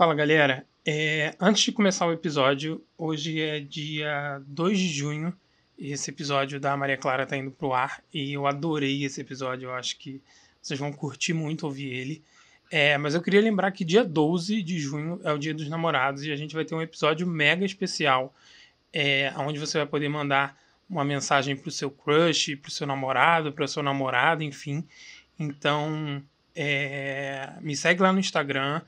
Fala galera, é, antes de começar o episódio, hoje é dia 2 de junho. Esse episódio da Maria Clara tá indo pro ar e eu adorei esse episódio. Eu acho que vocês vão curtir muito ouvir ele. É, mas eu queria lembrar que dia 12 de junho é o dia dos namorados e a gente vai ter um episódio mega especial, é, onde você vai poder mandar uma mensagem pro seu crush, pro seu namorado, pro seu namorado, enfim. Então, é, me segue lá no Instagram,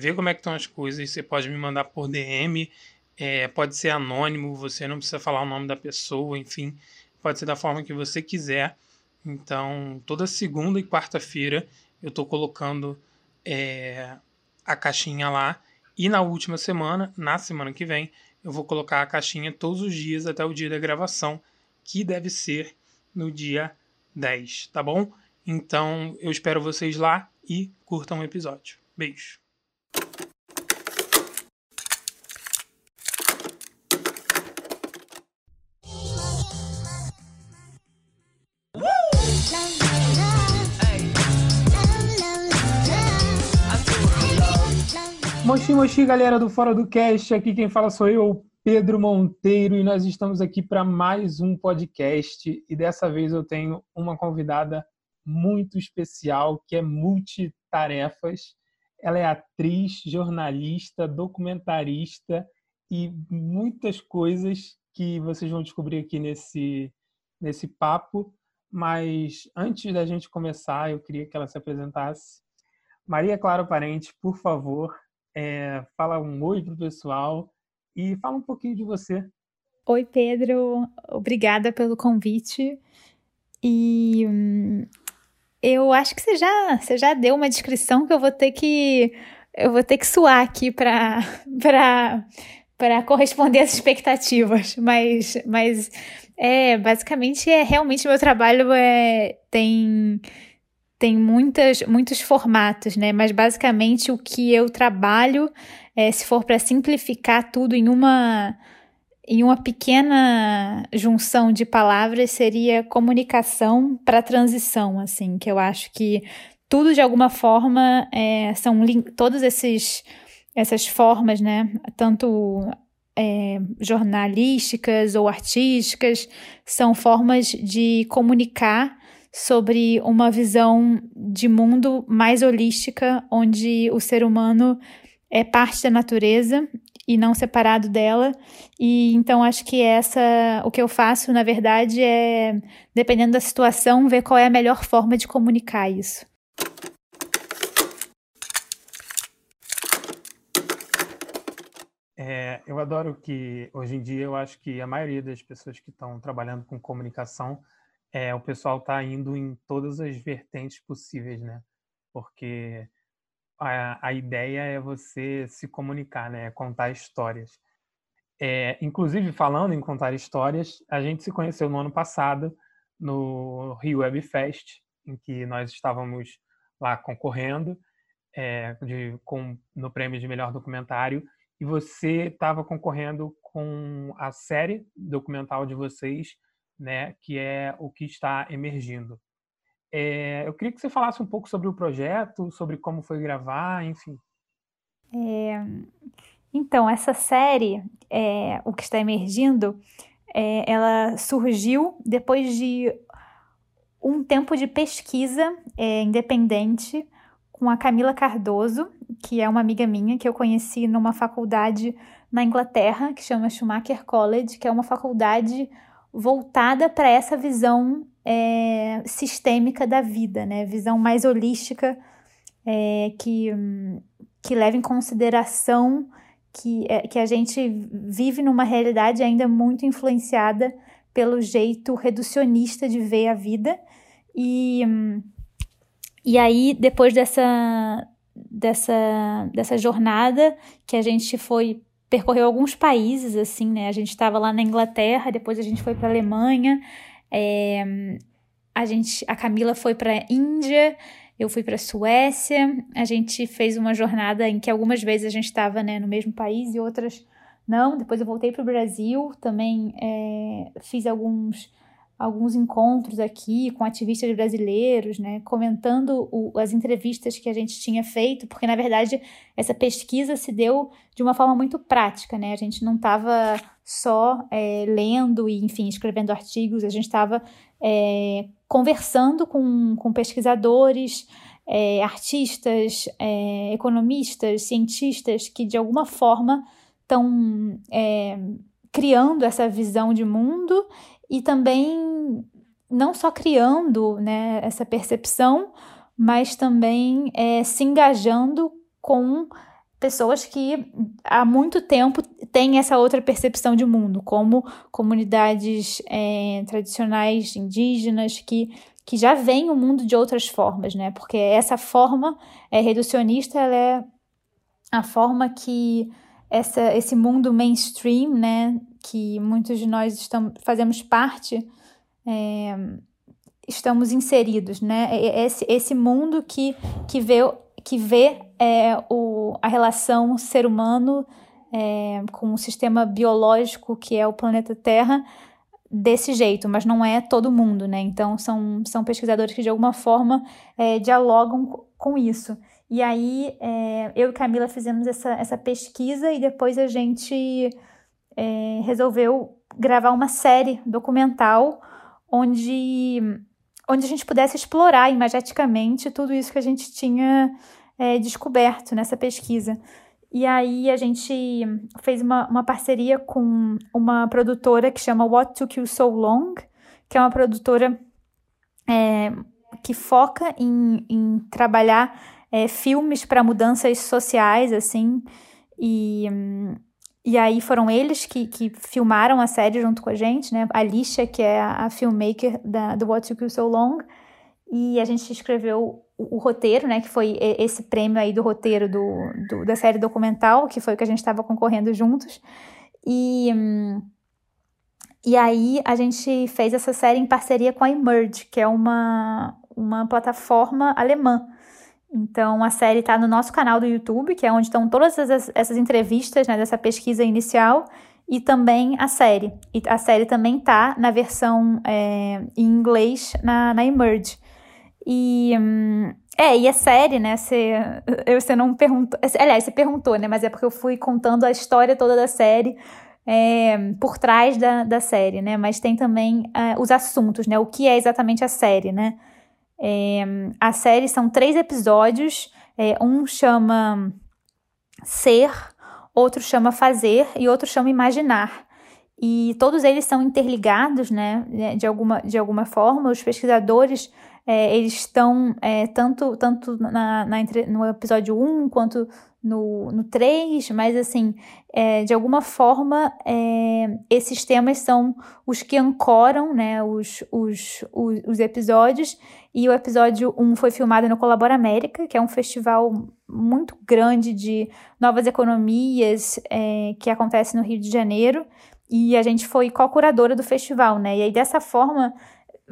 vê como é que estão as coisas. Você pode me mandar por DM, é, pode ser anônimo, você não precisa falar o nome da pessoa, enfim, pode ser da forma que você quiser. Então, toda segunda e quarta-feira eu estou colocando é, a caixinha lá. E na última semana, na semana que vem, eu vou colocar a caixinha todos os dias até o dia da gravação, que deve ser no dia 10, tá bom? Então eu espero vocês lá e curtam o episódio. Beijo. Mochi Mochi, galera do Fora do Cast, aqui quem fala sou eu, Pedro Monteiro, e nós estamos aqui para mais um podcast. E dessa vez eu tenho uma convidada muito especial que é multitarefas. Ela é atriz, jornalista, documentarista e muitas coisas que vocês vão descobrir aqui nesse, nesse papo. Mas antes da gente começar, eu queria que ela se apresentasse. Maria Clara Parente, por favor, é, fala um oi pro pessoal e fala um pouquinho de você. Oi, Pedro. Obrigada pelo convite. E hum, eu acho que você já, você já deu uma descrição que eu vou ter que eu vou ter que suar aqui para para para corresponder às expectativas, mas mas é basicamente é realmente meu trabalho é tem tem muitas, muitos formatos, né? Mas basicamente o que eu trabalho, é, se for para simplificar tudo em uma em uma pequena junção de palavras, seria comunicação para transição, assim, que eu acho que tudo de alguma forma é, são todos esses essas formas, né? Tanto é, jornalísticas ou artísticas, são formas de comunicar sobre uma visão de mundo mais holística, onde o ser humano é parte da natureza e não separado dela. E então acho que essa o que eu faço, na verdade, é dependendo da situação, ver qual é a melhor forma de comunicar isso. É, eu adoro que hoje em dia eu acho que a maioria das pessoas que estão trabalhando com comunicação é, o pessoal está indo em todas as vertentes possíveis, né? Porque a, a ideia é você se comunicar, né? É contar histórias. É, inclusive, falando em contar histórias, a gente se conheceu no ano passado no Rio Web Fest, em que nós estávamos lá concorrendo é, de, com, no prêmio de melhor documentário e você estava concorrendo com a série documental de vocês né, que é o que está emergindo. É, eu queria que você falasse um pouco sobre o projeto, sobre como foi gravar, enfim. É, então, essa série, é, o que está emergindo, é, ela surgiu depois de um tempo de pesquisa é, independente com a Camila Cardoso, que é uma amiga minha que eu conheci numa faculdade na Inglaterra, que chama Schumacher College, que é uma faculdade voltada para essa visão é, sistêmica da vida, né? Visão mais holística é, que, que leva em consideração que, é, que a gente vive numa realidade ainda muito influenciada pelo jeito reducionista de ver a vida. E, e aí, depois dessa, dessa, dessa jornada que a gente foi percorreu alguns países, assim, né? A gente estava lá na Inglaterra, depois a gente foi para Alemanha, é, a gente, a Camila foi para Índia, eu fui para Suécia. A gente fez uma jornada em que algumas vezes a gente estava, né, no mesmo país e outras não. Depois eu voltei para o Brasil, também é, fiz alguns alguns encontros aqui com ativistas brasileiros, né, comentando o, as entrevistas que a gente tinha feito, porque na verdade essa pesquisa se deu de uma forma muito prática, né? A gente não estava só é, lendo e, enfim, escrevendo artigos, a gente estava é, conversando com, com pesquisadores, é, artistas, é, economistas, cientistas que de alguma forma estão é, criando essa visão de mundo e também não só criando né, essa percepção, mas também é, se engajando com pessoas que há muito tempo têm essa outra percepção de mundo, como comunidades é, tradicionais indígenas que, que já veem o mundo de outras formas, né? Porque essa forma é, reducionista ela é a forma que essa, esse mundo mainstream, né, que muitos de nós estamos, fazemos parte, é, estamos inseridos, né? Esse, esse mundo que, que vê, que vê é, o, a relação ser humano é, com o sistema biológico que é o planeta Terra desse jeito, mas não é todo mundo, né? Então são, são pesquisadores que de alguma forma é, dialogam com isso. E aí é, eu e Camila fizemos essa, essa pesquisa e depois a gente é, resolveu gravar uma série documental onde, onde a gente pudesse explorar imageticamente tudo isso que a gente tinha é, descoberto nessa pesquisa. E aí a gente fez uma, uma parceria com uma produtora que chama What Took You So Long, que é uma produtora é, que foca em, em trabalhar é, filmes para mudanças sociais, assim, e, e aí foram eles que, que filmaram a série junto com a gente, né? A Alicia, que é a, filmmaker da, do What You So Long, e a gente escreveu o, o, roteiro, né? Que foi esse prêmio aí do roteiro do, do da série documental, que foi o que a gente estava concorrendo juntos. E, e aí a gente fez essa série em parceria com a Emerge, que é uma, uma plataforma alemã então, a série está no nosso canal do YouTube, que é onde estão todas essas, essas entrevistas né, dessa pesquisa inicial, e também a série. E a série também está na versão é, em inglês na, na Emerge. E. Hum, é, e a série, né? Você, você não perguntou. Aliás, você perguntou, né? Mas é porque eu fui contando a história toda da série é, por trás da, da série, né? Mas tem também é, os assuntos, né? O que é exatamente a série, né? É, a série são três episódios, é, um chama Ser, outro chama Fazer e outro chama Imaginar. E todos eles são interligados, né, de alguma, de alguma forma. Os pesquisadores, é, eles estão é, tanto, tanto na, na, no episódio 1 quanto no, no 3, mas assim, é, de alguma forma, é, esses temas são os que ancoram né, os, os, os, os, episódios. E o episódio 1 foi filmado no Colabora América, que é um festival muito grande de novas economias é, que acontece no Rio de Janeiro. E a gente foi co-curadora do festival, né? E aí, dessa forma,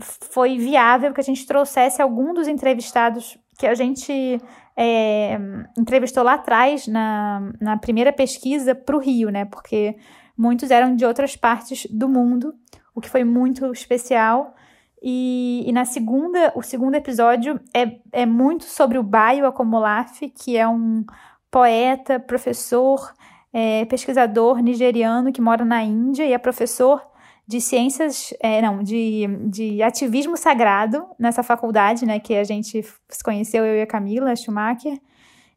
foi viável que a gente trouxesse algum dos entrevistados que a gente é, entrevistou lá atrás, na, na primeira pesquisa, para o Rio, né? Porque muitos eram de outras partes do mundo, o que foi muito especial. E, e na segunda, o segundo episódio é, é muito sobre o Bayo Akomolafe, que é um poeta, professor, é, pesquisador nigeriano que mora na Índia e é professor de ciências, é, não, de, de ativismo sagrado nessa faculdade, né, que a gente se conheceu, eu e a Camila Schumacher,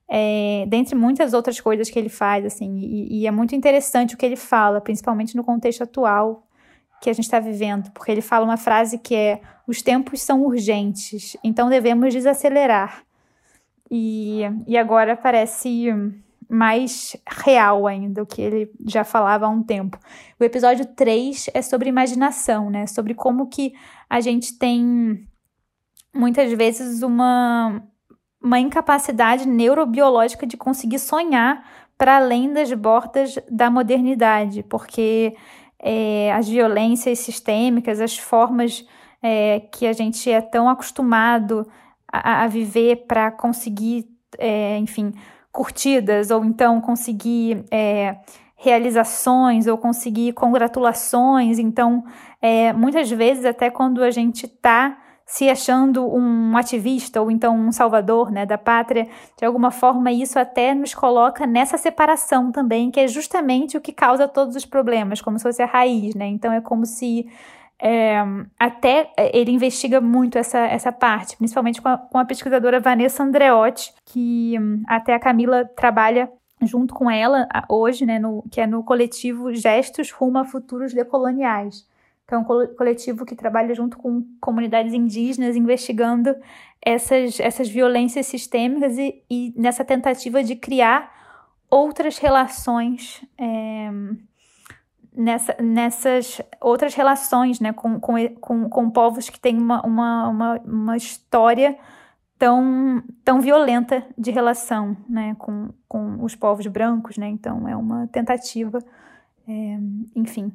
é, dentre muitas outras coisas que ele faz, assim, e, e, é muito interessante o que ele fala, principalmente no contexto atual que a gente está vivendo, porque ele fala uma frase que é: os tempos são urgentes, então devemos desacelerar. E, e agora parece mais real ainda, o que ele já falava há um tempo. O episódio 3 é sobre imaginação, né? Sobre como que a gente tem muitas vezes uma, uma incapacidade neurobiológica de conseguir sonhar para além das bordas da modernidade, porque é, as violências sistêmicas, as formas é, que a gente é tão acostumado a, a viver para conseguir, é, enfim, curtidas, ou então conseguir é, realizações, ou conseguir congratulações. Então, é, muitas vezes, até quando a gente está se achando um ativista ou então um salvador né, da pátria, de alguma forma isso até nos coloca nessa separação também, que é justamente o que causa todos os problemas, como se fosse a raiz, né? Então é como se é, até ele investiga muito essa, essa parte, principalmente com a, com a pesquisadora Vanessa Andreotti, que hum, até a Camila trabalha junto com ela hoje, né, no, que é no coletivo Gestos Rumo a Futuros Decoloniais que é um coletivo que trabalha junto com comunidades indígenas investigando essas, essas violências sistêmicas e, e nessa tentativa de criar outras relações é, nessa, nessas outras relações né, com, com, com, com povos que têm uma, uma, uma, uma história tão, tão violenta de relação né, com, com os povos brancos, né? Então é uma tentativa, é, enfim.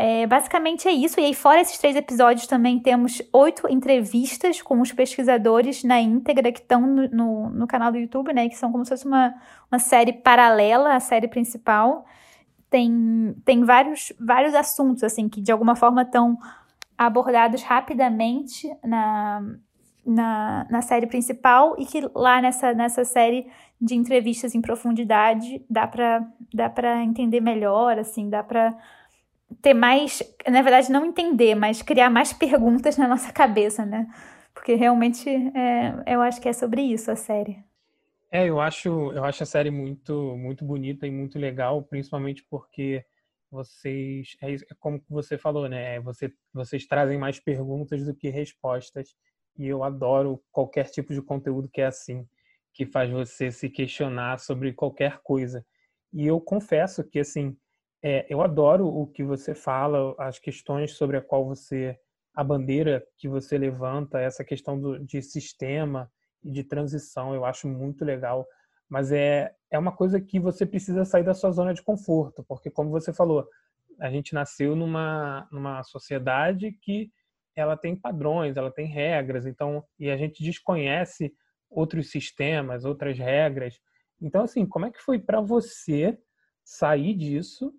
É, basicamente é isso. E aí, fora esses três episódios, também temos oito entrevistas com os pesquisadores na íntegra que estão no, no, no, canal do YouTube, né? Que são como se fosse uma, uma série paralela à série principal. Tem, tem vários, vários assuntos, assim, que de alguma forma estão abordados rapidamente na, na, na série principal e que lá nessa, nessa série de entrevistas em profundidade dá para dá entender melhor, assim, dá para ter mais, na verdade, não entender, mas criar mais perguntas na nossa cabeça, né? Porque realmente é, eu acho que é sobre isso a série. É, eu acho, eu acho a série muito, muito bonita e muito legal, principalmente porque vocês, é, é como você falou, né? É, você, vocês trazem mais perguntas do que respostas. E eu adoro qualquer tipo de conteúdo que é assim, que faz você se questionar sobre qualquer coisa. E eu confesso que, assim, é, eu adoro o que você fala, as questões sobre a qual você, a bandeira que você levanta, essa questão do, de sistema e de transição, eu acho muito legal. Mas é, é uma coisa que você precisa sair da sua zona de conforto, porque, como você falou, a gente nasceu numa, numa sociedade que ela tem padrões, ela tem regras, então, e a gente desconhece outros sistemas, outras regras. Então, assim, como é que foi para você sair disso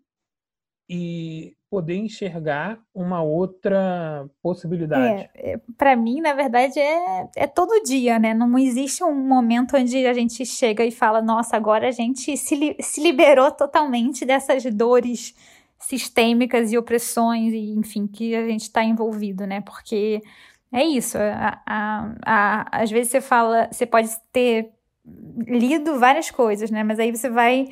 e poder enxergar uma outra possibilidade. É, é para mim, na verdade, é, é todo dia, né? Não existe um momento onde a gente chega e fala, nossa, agora a gente se, li se liberou totalmente dessas dores sistêmicas e opressões, e enfim, que a gente está envolvido, né? Porque é isso. A, a, a, às vezes você fala, você pode ter lido várias coisas, né? Mas aí você vai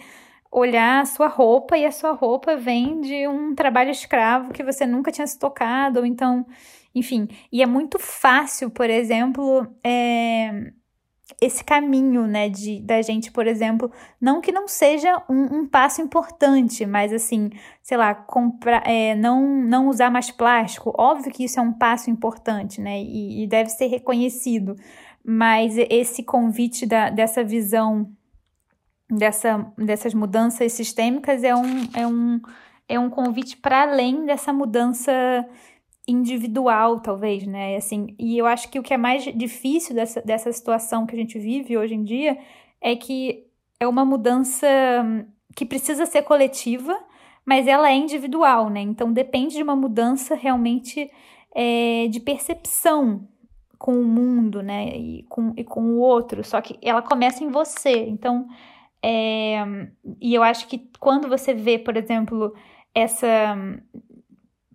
olhar a sua roupa e a sua roupa vem de um trabalho escravo que você nunca tinha se tocado, ou então, enfim. E é muito fácil, por exemplo, é, esse caminho, né, de, da gente, por exemplo, não que não seja um, um passo importante, mas assim, sei lá, comprar, é, não, não usar mais plástico, óbvio que isso é um passo importante, né, e, e deve ser reconhecido, mas esse convite da, dessa visão dessa, dessas mudanças sistêmicas é um, é um, é um convite para além dessa mudança individual, talvez, né? Assim, e eu acho que o que é mais difícil dessa, dessa situação que a gente vive hoje em dia é que é uma mudança que precisa ser coletiva, mas ela é individual, né? Então depende de uma mudança realmente é, de percepção com o mundo, né? E com, e com o outro. Só que ela começa em você. Então é, e eu acho que quando você vê, por exemplo, essa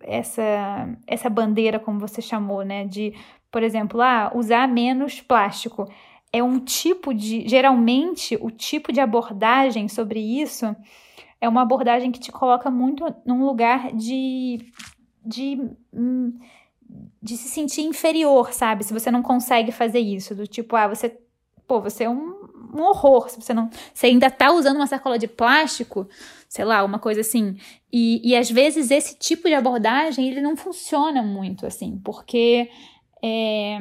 essa essa bandeira, como você chamou, né, de, por exemplo, ah, usar menos plástico, é um tipo de, geralmente, o tipo de abordagem sobre isso é uma abordagem que te coloca muito num lugar de de de se sentir inferior, sabe? Se você não consegue fazer isso, do tipo, ah, você, pô, você é um um horror. Se você não. Você ainda tá usando uma sacola de plástico, sei lá, uma coisa assim. E, e às vezes esse tipo de abordagem ele não funciona muito, assim, porque é,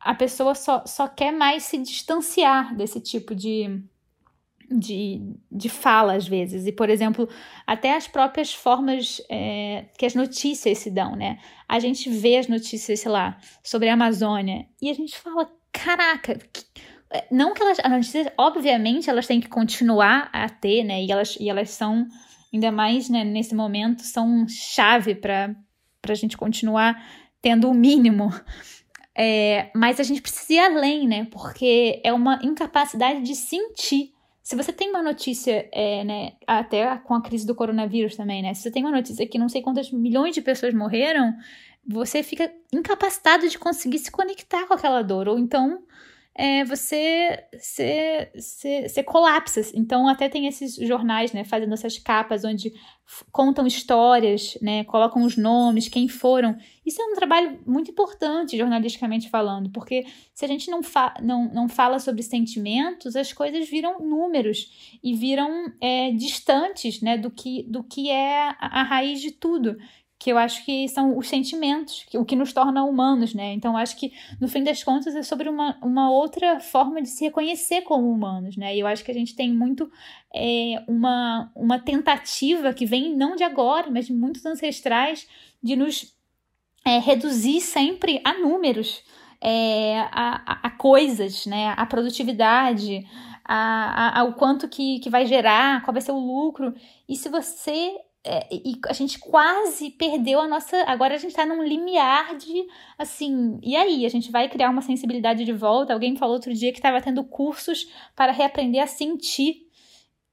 a pessoa só, só quer mais se distanciar desse tipo de, de, de fala, às vezes. E, por exemplo, até as próprias formas é, que as notícias se dão, né? A gente vê as notícias, sei lá, sobre a Amazônia e a gente fala: caraca, que não que elas, as notícias, obviamente, elas têm que continuar a ter, né? E elas, e elas são, ainda mais né, nesse momento, são chave para para a gente continuar tendo o mínimo. É, mas a gente precisa ir além, né? Porque é uma incapacidade de sentir. Se você tem uma notícia, é, né, até com a crise do coronavírus também, né? Se você tem uma notícia que não sei quantas milhões de pessoas morreram, você fica incapacitado de conseguir se conectar com aquela dor. Ou então é, você, você, você, você, colapsa. Então, até tem esses jornais, né, fazendo essas capas onde contam histórias, né, colocam os nomes, quem foram. Isso é um trabalho muito importante, jornalisticamente falando, porque se a gente não, fa não, não fala sobre sentimentos, as coisas viram números e viram é, distantes né, do, que, do que é a, a raiz de tudo que eu acho que são os sentimentos, o que nos torna humanos, né? Então, acho que, no fim das contas, é sobre uma, uma outra forma de se reconhecer como humanos, né? E eu acho que a gente tem muito é, uma, uma tentativa que vem não de agora, mas de muitos ancestrais, de nos é, reduzir sempre a números, é, a, a, coisas, né? A produtividade, a, a, ao quanto que, que vai gerar, qual vai ser o lucro. E se você é, e a gente quase perdeu a nossa. Agora a gente tá num limiar de assim. E aí? A gente vai criar uma sensibilidade de volta? Alguém falou outro dia que estava tendo cursos para reaprender a sentir.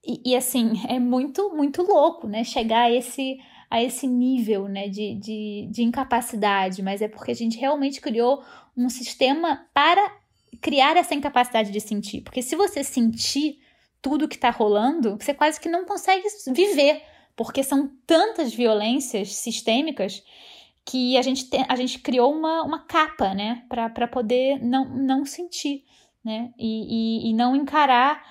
E, e, assim, é muito, muito louco, né? Chegar a esse, a esse nível né? de, de, de incapacidade, mas é porque a gente realmente criou um sistema para criar essa incapacidade de sentir. Porque se você sentir tudo que está rolando, você quase que não consegue viver porque são tantas violências sistêmicas que a gente, te, a gente criou uma, uma capa, né, para poder não, não sentir, né, e, e, e não encarar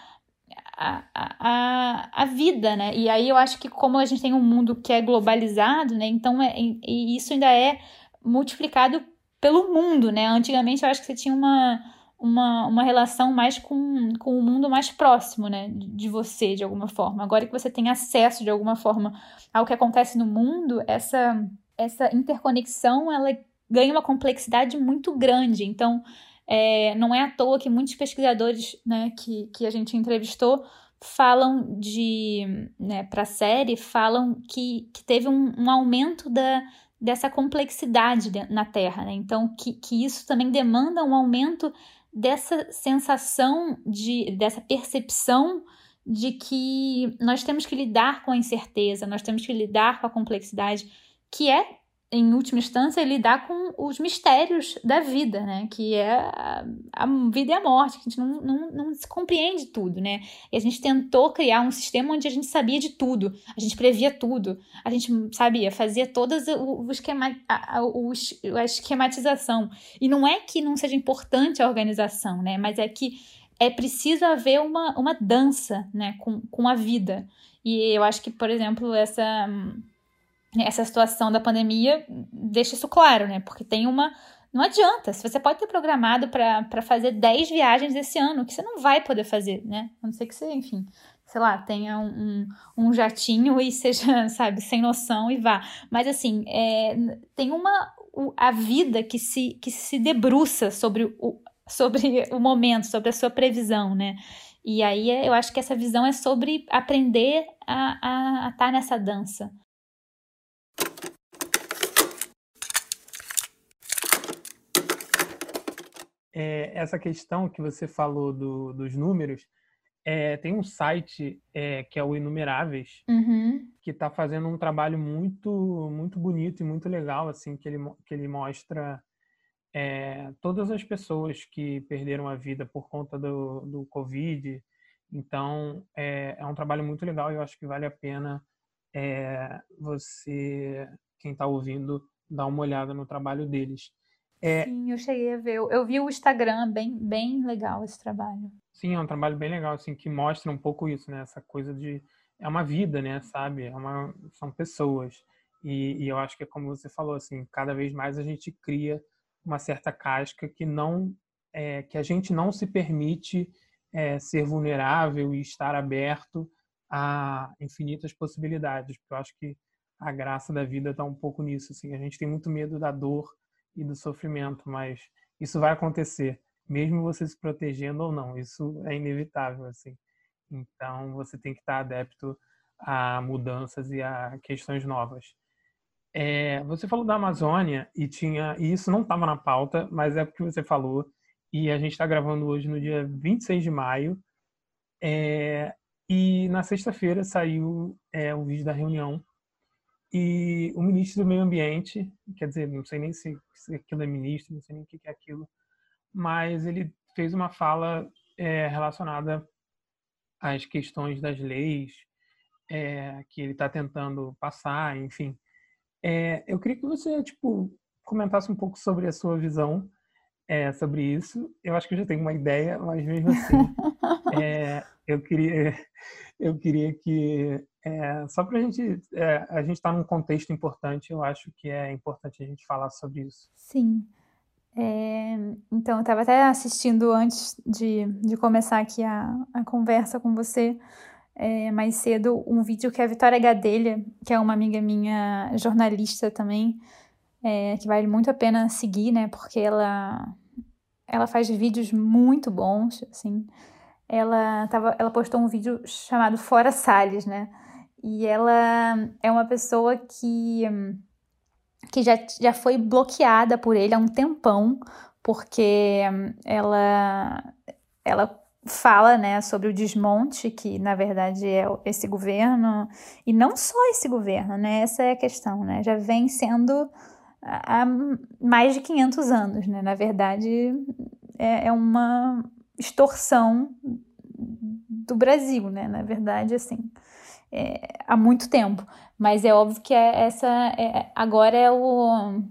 a, a, a vida, né, e aí eu acho que como a gente tem um mundo que é globalizado, né, então é, e isso ainda é multiplicado pelo mundo, né, antigamente eu acho que você tinha uma uma, uma relação mais com, com o mundo mais próximo, né, de você, de alguma forma. Agora que você tem acesso, de alguma forma, ao que acontece no mundo, essa, essa interconexão, ela ganha uma complexidade muito grande. Então, é, não é à toa que muitos pesquisadores, né, que, que a gente entrevistou, falam de, né, para a série, falam que, que teve um, um aumento da, dessa complexidade na Terra, né? Então, que, que isso também demanda um aumento dessa sensação de dessa percepção de que nós temos que lidar com a incerteza, nós temos que lidar com a complexidade, que é em última instância, lidar com os mistérios da vida, né? Que é a, a vida e a morte, que a gente não, não, não se compreende tudo, né? E a gente tentou criar um sistema onde a gente sabia de tudo, a gente previa tudo, a gente sabia, fazia todas esquema, a, a, a esquematização. E não é que não seja importante a organização, né? Mas é que é preciso haver uma, uma dança, né? Com, com a vida. E eu acho que, por exemplo, essa essa situação da pandemia deixa isso claro, né? Porque tem uma. Não adianta. Se você pode ter programado para fazer 10 viagens esse ano, que você não vai poder fazer, né? A não ser que você, enfim, sei lá, tenha um, um, um jatinho e seja, sabe, sem noção e vá. Mas assim, é, tem uma. A vida que se, que se debruça sobre o, sobre o momento, sobre a sua previsão, né? E aí eu acho que essa visão é sobre aprender a estar tá nessa dança. É, essa questão que você falou do, dos números, é, tem um site é, que é o Inumeráveis, uhum. que está fazendo um trabalho muito muito bonito e muito legal, assim, que ele, que ele mostra é, todas as pessoas que perderam a vida por conta do, do Covid. Então, é, é um trabalho muito legal e eu acho que vale a pena é, você, quem está ouvindo, dar uma olhada no trabalho deles. É... Sim, eu cheguei a ver. Eu vi o Instagram, bem, bem legal esse trabalho. Sim, é um trabalho bem legal, assim, que mostra um pouco isso, né? Essa coisa de... É uma vida, né? Sabe? É uma... São pessoas. E, e eu acho que é como você falou, assim, cada vez mais a gente cria uma certa casca que não... É, que a gente não se permite é, ser vulnerável e estar aberto a infinitas possibilidades. Porque eu acho que a graça da vida está um pouco nisso, assim. A gente tem muito medo da dor, e do sofrimento, mas isso vai acontecer, mesmo você se protegendo ou não. Isso é inevitável, assim. Então, você tem que estar adepto a mudanças e a questões novas. É, você falou da Amazônia e tinha e isso não estava na pauta, mas é porque você falou e a gente está gravando hoje no dia 26 de maio. É, e na sexta-feira saiu é, o vídeo da reunião e o ministro do Meio Ambiente, quer dizer, não sei nem se, se aquilo é ministro, não sei nem o que é aquilo, mas ele fez uma fala é, relacionada às questões das leis é, que ele está tentando passar, enfim. É, eu queria que você, tipo, comentasse um pouco sobre a sua visão é, sobre isso. Eu acho que eu já tenho uma ideia, mas mesmo assim, é, eu queria, eu queria que é, só para a gente, é, a gente está num contexto importante, eu acho que é importante a gente falar sobre isso. Sim. É, então, eu estava até assistindo antes de, de começar aqui a, a conversa com você, é, mais cedo, um vídeo que a Vitória Gadelha, que é uma amiga minha jornalista também, é, que vale muito a pena seguir, né? Porque ela, ela faz vídeos muito bons, assim. Ela, tava, ela postou um vídeo chamado Fora Salles, né? E ela é uma pessoa que, que já, já foi bloqueada por ele há um tempão, porque ela, ela fala né, sobre o desmonte, que na verdade é esse governo, e não só esse governo, né? Essa é a questão, né? Já vem sendo há mais de 500 anos, né? Na verdade, é, é uma extorsão do Brasil, né? Na verdade, assim é, há muito tempo. Mas é óbvio que é essa é, agora é o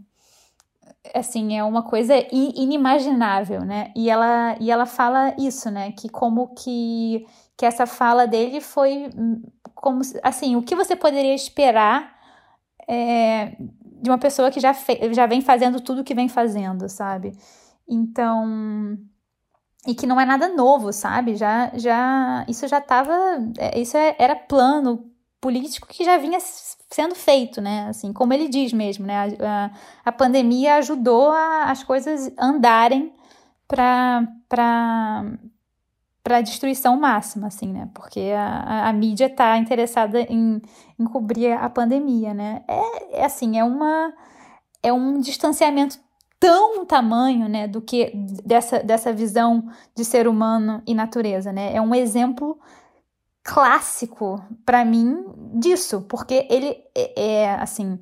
assim é uma coisa inimaginável, né? E ela e ela fala isso, né? Que como que que essa fala dele foi como assim o que você poderia esperar é, de uma pessoa que já, fe, já vem fazendo tudo que vem fazendo, sabe? Então e que não é nada novo, sabe? Já, já, isso já estava, é, isso é, era plano político que já vinha sendo feito, né? Assim, como ele diz mesmo, né? A, a pandemia ajudou a, as coisas andarem para para para destruição máxima, assim, né? Porque a, a mídia está interessada em, em cobrir a pandemia, né? É, é assim, é uma é um distanciamento tão tamanho, né, do que dessa, dessa visão de ser humano e natureza, né? É um exemplo clássico para mim disso, porque ele é, é, assim,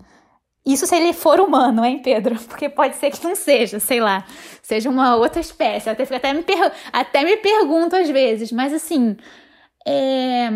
isso se ele for humano, hein, Pedro? Porque pode ser que não seja, sei lá, seja uma outra espécie. Até, até, me, até me pergunto às vezes, mas assim, é,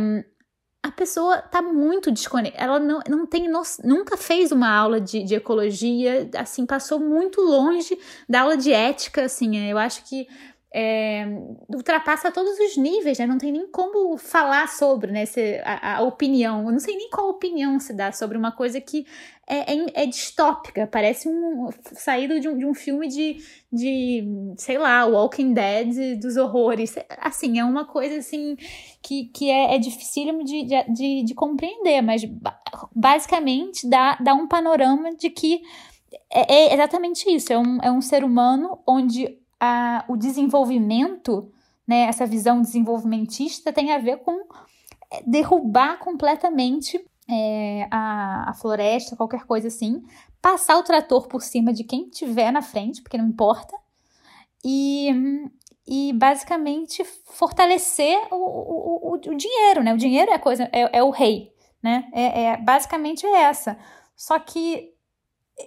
a pessoa tá muito desconectada. Ela não, não tem no... nunca fez uma aula de, de ecologia, assim, passou muito longe da aula de ética, assim. Eu acho que é, ultrapassa todos os níveis, né? Não tem nem como falar sobre, né? Se, a, a, opinião. Eu não sei nem qual opinião se dá sobre uma coisa que é, é, é distópica, parece um saído de um, de um filme de, de, sei lá, Walking Dead dos horrores. Assim, é uma coisa assim que, que é, é dificílimo de, de, de compreender, mas basicamente dá, dá um panorama de que é, é exatamente isso. É um, é um ser humano onde a, o desenvolvimento, né, essa visão desenvolvimentista tem a ver com é, derrubar completamente é, a, a floresta, qualquer coisa assim, passar o trator por cima de quem tiver na frente, porque não importa, e, e basicamente fortalecer o, o, o, o dinheiro, né? O dinheiro é coisa, é, é o rei, né? É, é, basicamente é essa. Só que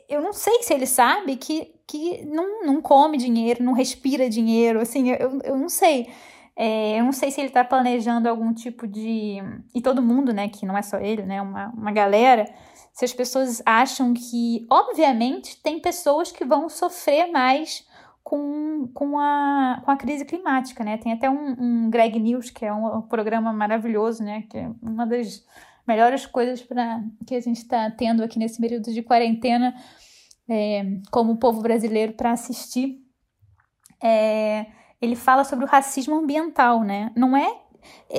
eu não sei se ele sabe que, que não, não come dinheiro, não respira dinheiro, assim, eu, eu não sei. É, eu não sei se ele está planejando algum tipo de. E todo mundo, né, que não é só ele, né, uma, uma galera, se as pessoas acham que, obviamente, tem pessoas que vão sofrer mais com, com, a, com a crise climática, né? Tem até um, um Greg News, que é um, um programa maravilhoso, né, que é uma das melhores coisas para que a gente está tendo aqui nesse período de quarentena é, como povo brasileiro para assistir. É, ele fala sobre o racismo ambiental, né? Não é.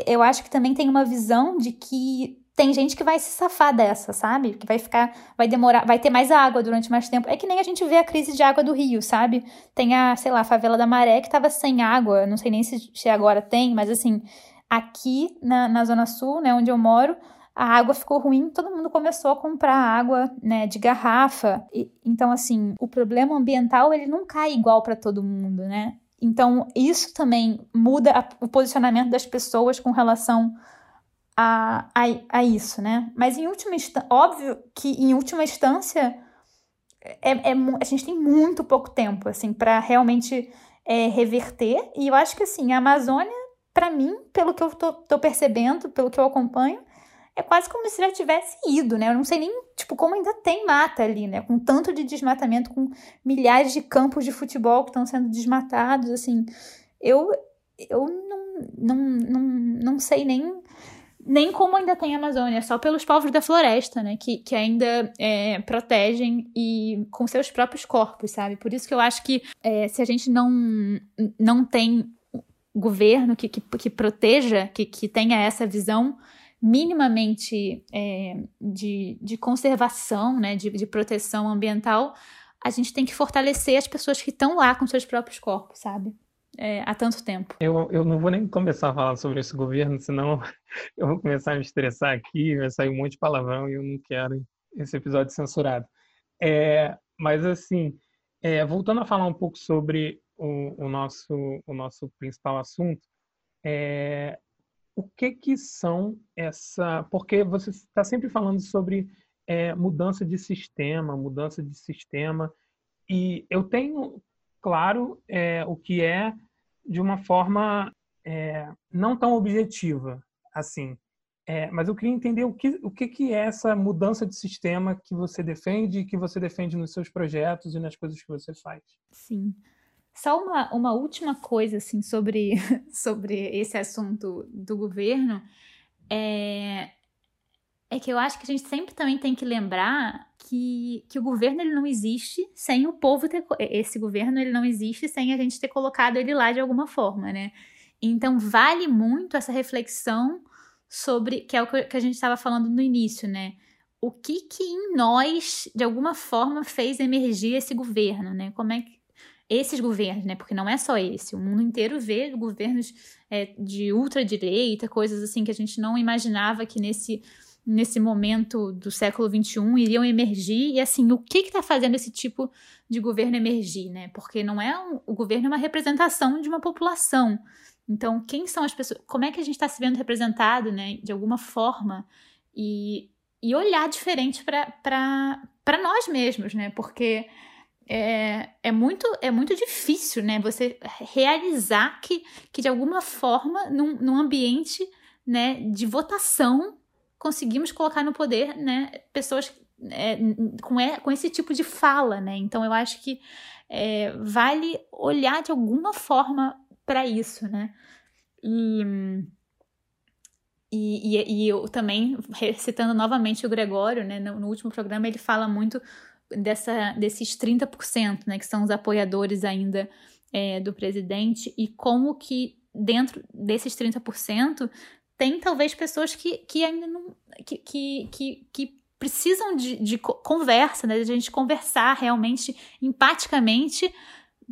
Eu acho que também tem uma visão de que tem gente que vai se safar dessa, sabe? Que vai ficar, vai demorar, vai ter mais água durante mais tempo. É que nem a gente vê a crise de água do Rio, sabe? Tem a, sei lá, a favela da Maré que tava sem água, não sei nem se, se agora tem, mas assim, aqui na, na Zona Sul, né, onde eu moro, a água ficou ruim, todo mundo começou a comprar água, né, de garrafa. E, então, assim, o problema ambiental ele não cai igual para todo mundo, né? Então, isso também muda a, o posicionamento das pessoas com relação a, a, a isso, né? Mas em última instância, óbvio que em última instância é, é, a gente tem muito pouco tempo, assim, para realmente é, reverter. E eu acho que, assim, a Amazônia, para mim, pelo que eu tô, tô percebendo, pelo que eu acompanho, é quase como se já tivesse ido, né? Eu não sei nem, tipo, como ainda tem mata ali, né? Com tanto de desmatamento, com milhares de campos de futebol que estão sendo desmatados, assim. Eu, eu não, não, não, não sei nem, nem como ainda tem Amazônia, só pelos povos da floresta, né? Que, que ainda é, protegem e com seus próprios corpos, sabe? Por isso que eu acho que é, se a gente não, não tem governo que, que, que proteja, que, que tenha essa visão minimamente é, de, de conservação, né, de, de proteção ambiental, a gente tem que fortalecer as pessoas que estão lá com seus próprios corpos, sabe? É, há tanto tempo. Eu, eu não vou nem começar a falar sobre esse governo, senão eu vou começar a me estressar aqui, vai sair um monte de palavrão e eu não quero esse episódio censurado. É, mas, assim, é, voltando a falar um pouco sobre o, o, nosso, o nosso principal assunto, é, o que que são essa... Porque você está sempre falando sobre é, mudança de sistema, mudança de sistema, e eu tenho claro é, o que é de uma forma é, não tão objetiva, assim. É, mas eu queria entender o que, o que, que é essa mudança de sistema que você defende e que você defende nos seus projetos e nas coisas que você faz. Sim. Só uma, uma última coisa assim sobre, sobre esse assunto do governo é, é que eu acho que a gente sempre também tem que lembrar que, que o governo ele não existe sem o povo ter esse governo ele não existe sem a gente ter colocado ele lá de alguma forma, né? Então vale muito essa reflexão sobre que é o que a gente estava falando no início, né? O que que em nós de alguma forma fez emergir esse governo, né? Como é que esses governos, né? Porque não é só esse. O mundo inteiro vê governos é, de ultradireita, coisas assim que a gente não imaginava que nesse, nesse momento do século XXI iriam emergir. E assim, o que está fazendo esse tipo de governo emergir, né? Porque não é um, o governo é uma representação de uma população. Então, quem são as pessoas? Como é que a gente está se vendo representado, né? De alguma forma e, e olhar diferente para nós mesmos, né? Porque é, é, muito, é muito difícil, né? Você realizar que, que de alguma forma, num, num ambiente né, de votação, conseguimos colocar no poder né, pessoas é, com, é, com esse tipo de fala, né? Então eu acho que é, vale olhar de alguma forma para isso, né? E, e, e, eu também, citando novamente o Gregório, né, no, no último programa, ele fala muito dessa, desses 30%, né, que são os apoiadores ainda é, do presidente, e como que dentro desses 30% tem talvez pessoas que, que ainda não. que, que, que, que precisam de, de conversa, né, de a gente conversar realmente empaticamente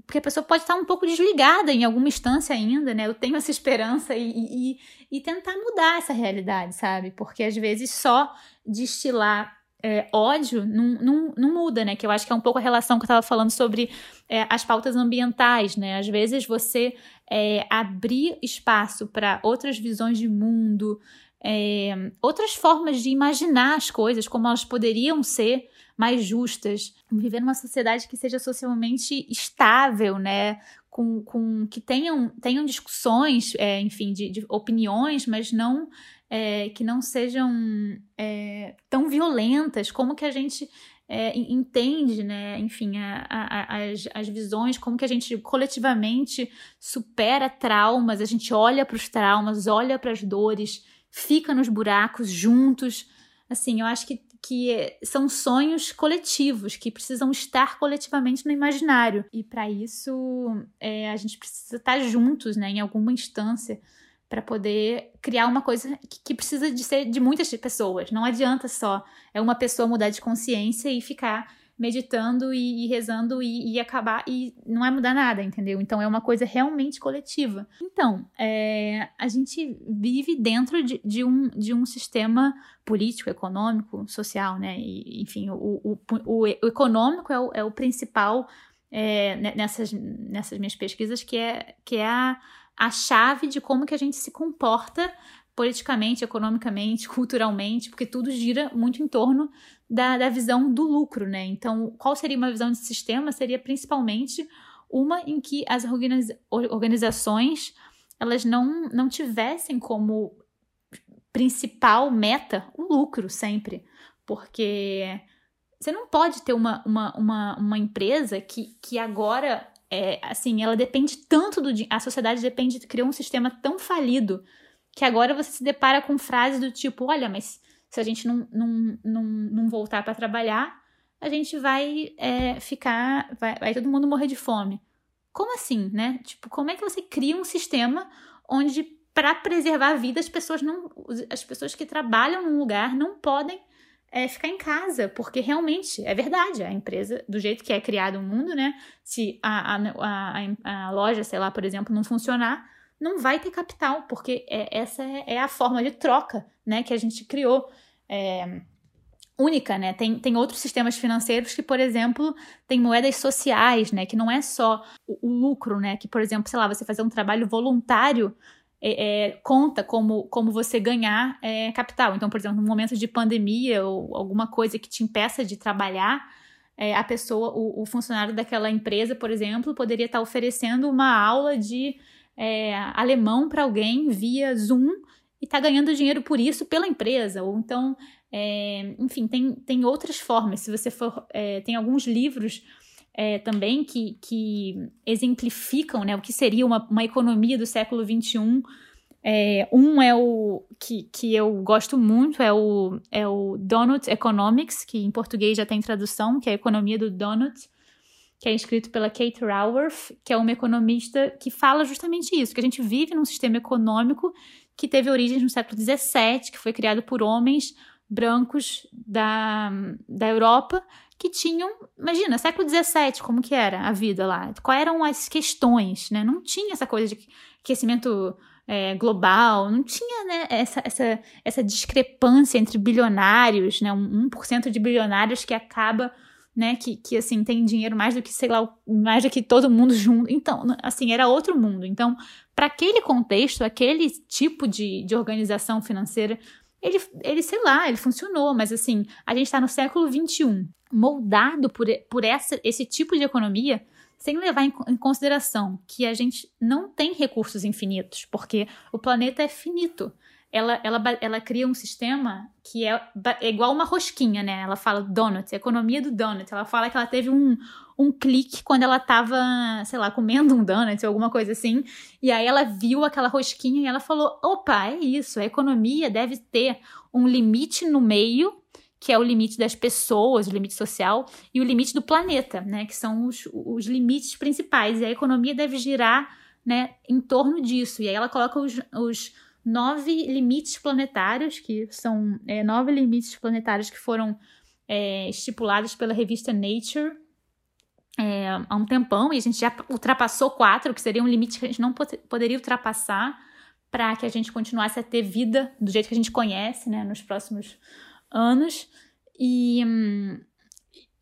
porque a pessoa pode estar um pouco desligada em alguma instância ainda, né? Eu tenho essa esperança e, e, e tentar mudar essa realidade, sabe? Porque às vezes só destilar é, ódio não, não, não, muda, né? Que eu acho que é um pouco a relação que eu estava falando sobre é, as pautas ambientais, né? Às vezes você é, abrir espaço para outras visões de mundo, é, outras formas de imaginar as coisas, como elas poderiam ser mais justas, viver numa sociedade que seja socialmente estável, né? Com, com que tenham, tenham discussões, é, enfim, de, de opiniões, mas não é, que não sejam é, tão violentas, como que a gente é, entende, né, enfim, a, a, as, as visões, como que a gente coletivamente supera traumas, a gente olha para os traumas, olha para as dores, fica nos buracos juntos. Assim, eu acho que, que são sonhos coletivos que precisam estar coletivamente no imaginário. E para isso é, a gente precisa estar juntos, né, em alguma instância para poder criar uma coisa que, que, precisa de ser de muitas pessoas. Não adianta só é uma pessoa mudar de consciência e ficar meditando e, e rezando e, e, acabar e não vai mudar nada, entendeu? Então é uma coisa realmente coletiva. Então, é, a gente vive dentro de, de, um, de um sistema político, econômico, social, né? E, enfim, o, o, o, o econômico é o, é o principal é, nessas, nessas minhas pesquisas, que é, que é a, a chave de como que a gente se comporta politicamente, economicamente, culturalmente, porque tudo gira muito em torno da, da visão do lucro, né? Então, qual seria uma visão de sistema? Seria principalmente uma em que as organiza organizações elas não, não tivessem como principal meta o lucro sempre, porque você não pode ter uma, uma, uma, uma empresa que, que agora é, assim, ela depende tanto do a sociedade depende de criar um sistema tão falido que agora você se depara com frases do tipo, olha, mas se a gente não, não, não, não voltar para trabalhar, a gente vai é, ficar, vai, vai todo mundo morrer de fome. Como assim, né? Tipo, como é que você cria um sistema onde para preservar a vida as pessoas não, as pessoas que trabalham num lugar não podem é, ficar em casa, porque realmente é verdade, a empresa, do jeito que é criado o mundo, né? Se a, a, a, a loja, sei lá, por exemplo, não funcionar, não vai ter capital, porque é, essa é, é a forma de troca né, que a gente criou é, única, né? Tem, tem outros sistemas financeiros que, por exemplo, tem moedas sociais, né? Que não é só o, o lucro, né? Que, por exemplo, sei lá, você fazer um trabalho voluntário é, é, conta como, como você ganhar é, capital. Então, por exemplo, no momento de pandemia ou alguma coisa que te impeça de trabalhar, é, a pessoa, o, o, funcionário daquela empresa, por exemplo, poderia estar oferecendo uma aula de é, alemão para alguém via Zoom e está ganhando dinheiro por isso pela empresa. Ou então, é, enfim, tem, tem outras formas. Se você for. Tem alguns livros é, também que, que exemplificam né, o que seria uma, uma economia do século XXI. É, um é o que, que eu gosto muito, é o, é o Donut Economics, que em português já tem tradução, que é a economia do donut que é escrito pela Kate Raworth, que é uma economista que fala justamente isso, que a gente vive num sistema econômico que teve origens no século XVII, que foi criado por homens brancos da, da Europa que tinham, imagina, século XVII, como que era a vida lá? Quais eram as questões, né? Não tinha essa coisa de aquecimento é, global, não tinha né, essa, essa, essa discrepância entre bilionários, né? Um 1% de bilionários que acaba né, que, que assim, tem dinheiro mais do que, sei lá, mais do que todo mundo junto. Então, assim, era outro mundo. Então, para aquele contexto, aquele tipo de, de organização financeira, ele, ele, sei lá, ele funcionou, mas assim, a gente está no século XXI, moldado por, por essa, esse tipo de economia, sem levar em, em consideração que a gente não tem recursos infinitos, porque o planeta é finito ela, ela, ela cria um sistema que é, é igual uma rosquinha, né? Ela fala donut, economia do donut. Ela fala que ela teve um, um clique quando ela tava, sei lá, comendo um donut ou alguma coisa assim. E aí ela viu aquela rosquinha e ela falou: opa, é isso, a economia deve ter um limite no meio que é o limite das pessoas, o limite social, e o limite do planeta, né, que são os, os limites principais. E a economia deve girar né, em torno disso. E aí ela coloca os, os nove limites planetários, que são é, nove limites planetários que foram é, estipulados pela revista Nature é, há um tempão, e a gente já ultrapassou quatro, que seria um limite que a gente não poderia ultrapassar para que a gente continuasse a ter vida do jeito que a gente conhece né, nos próximos anos. E, hum,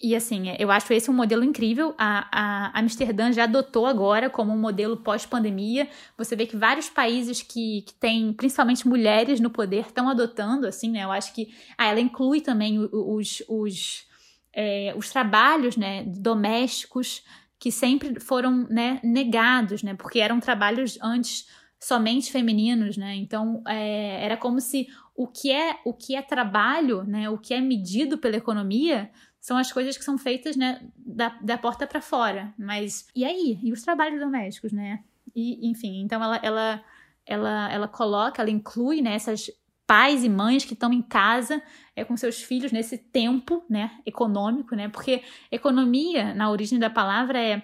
e assim, eu acho esse um modelo incrível. A, a Amsterdã já adotou agora como um modelo pós-pandemia. Você vê que vários países que, que têm, principalmente mulheres no poder, estão adotando, assim, né? Eu acho que ah, ela inclui também os, os, é, os trabalhos né, domésticos que sempre foram né, negados, né? Porque eram trabalhos antes somente femininos, né? Então é, era como se o que é o que é trabalho, né? O que é medido pela economia são as coisas que são feitas, né, da, da porta para fora. Mas e aí? E os trabalhos domésticos, né? E, enfim, então ela, ela, ela, ela coloca, ela inclui né, essas pais e mães que estão em casa é, com seus filhos nesse tempo né, econômico, né? Porque economia, na origem da palavra, é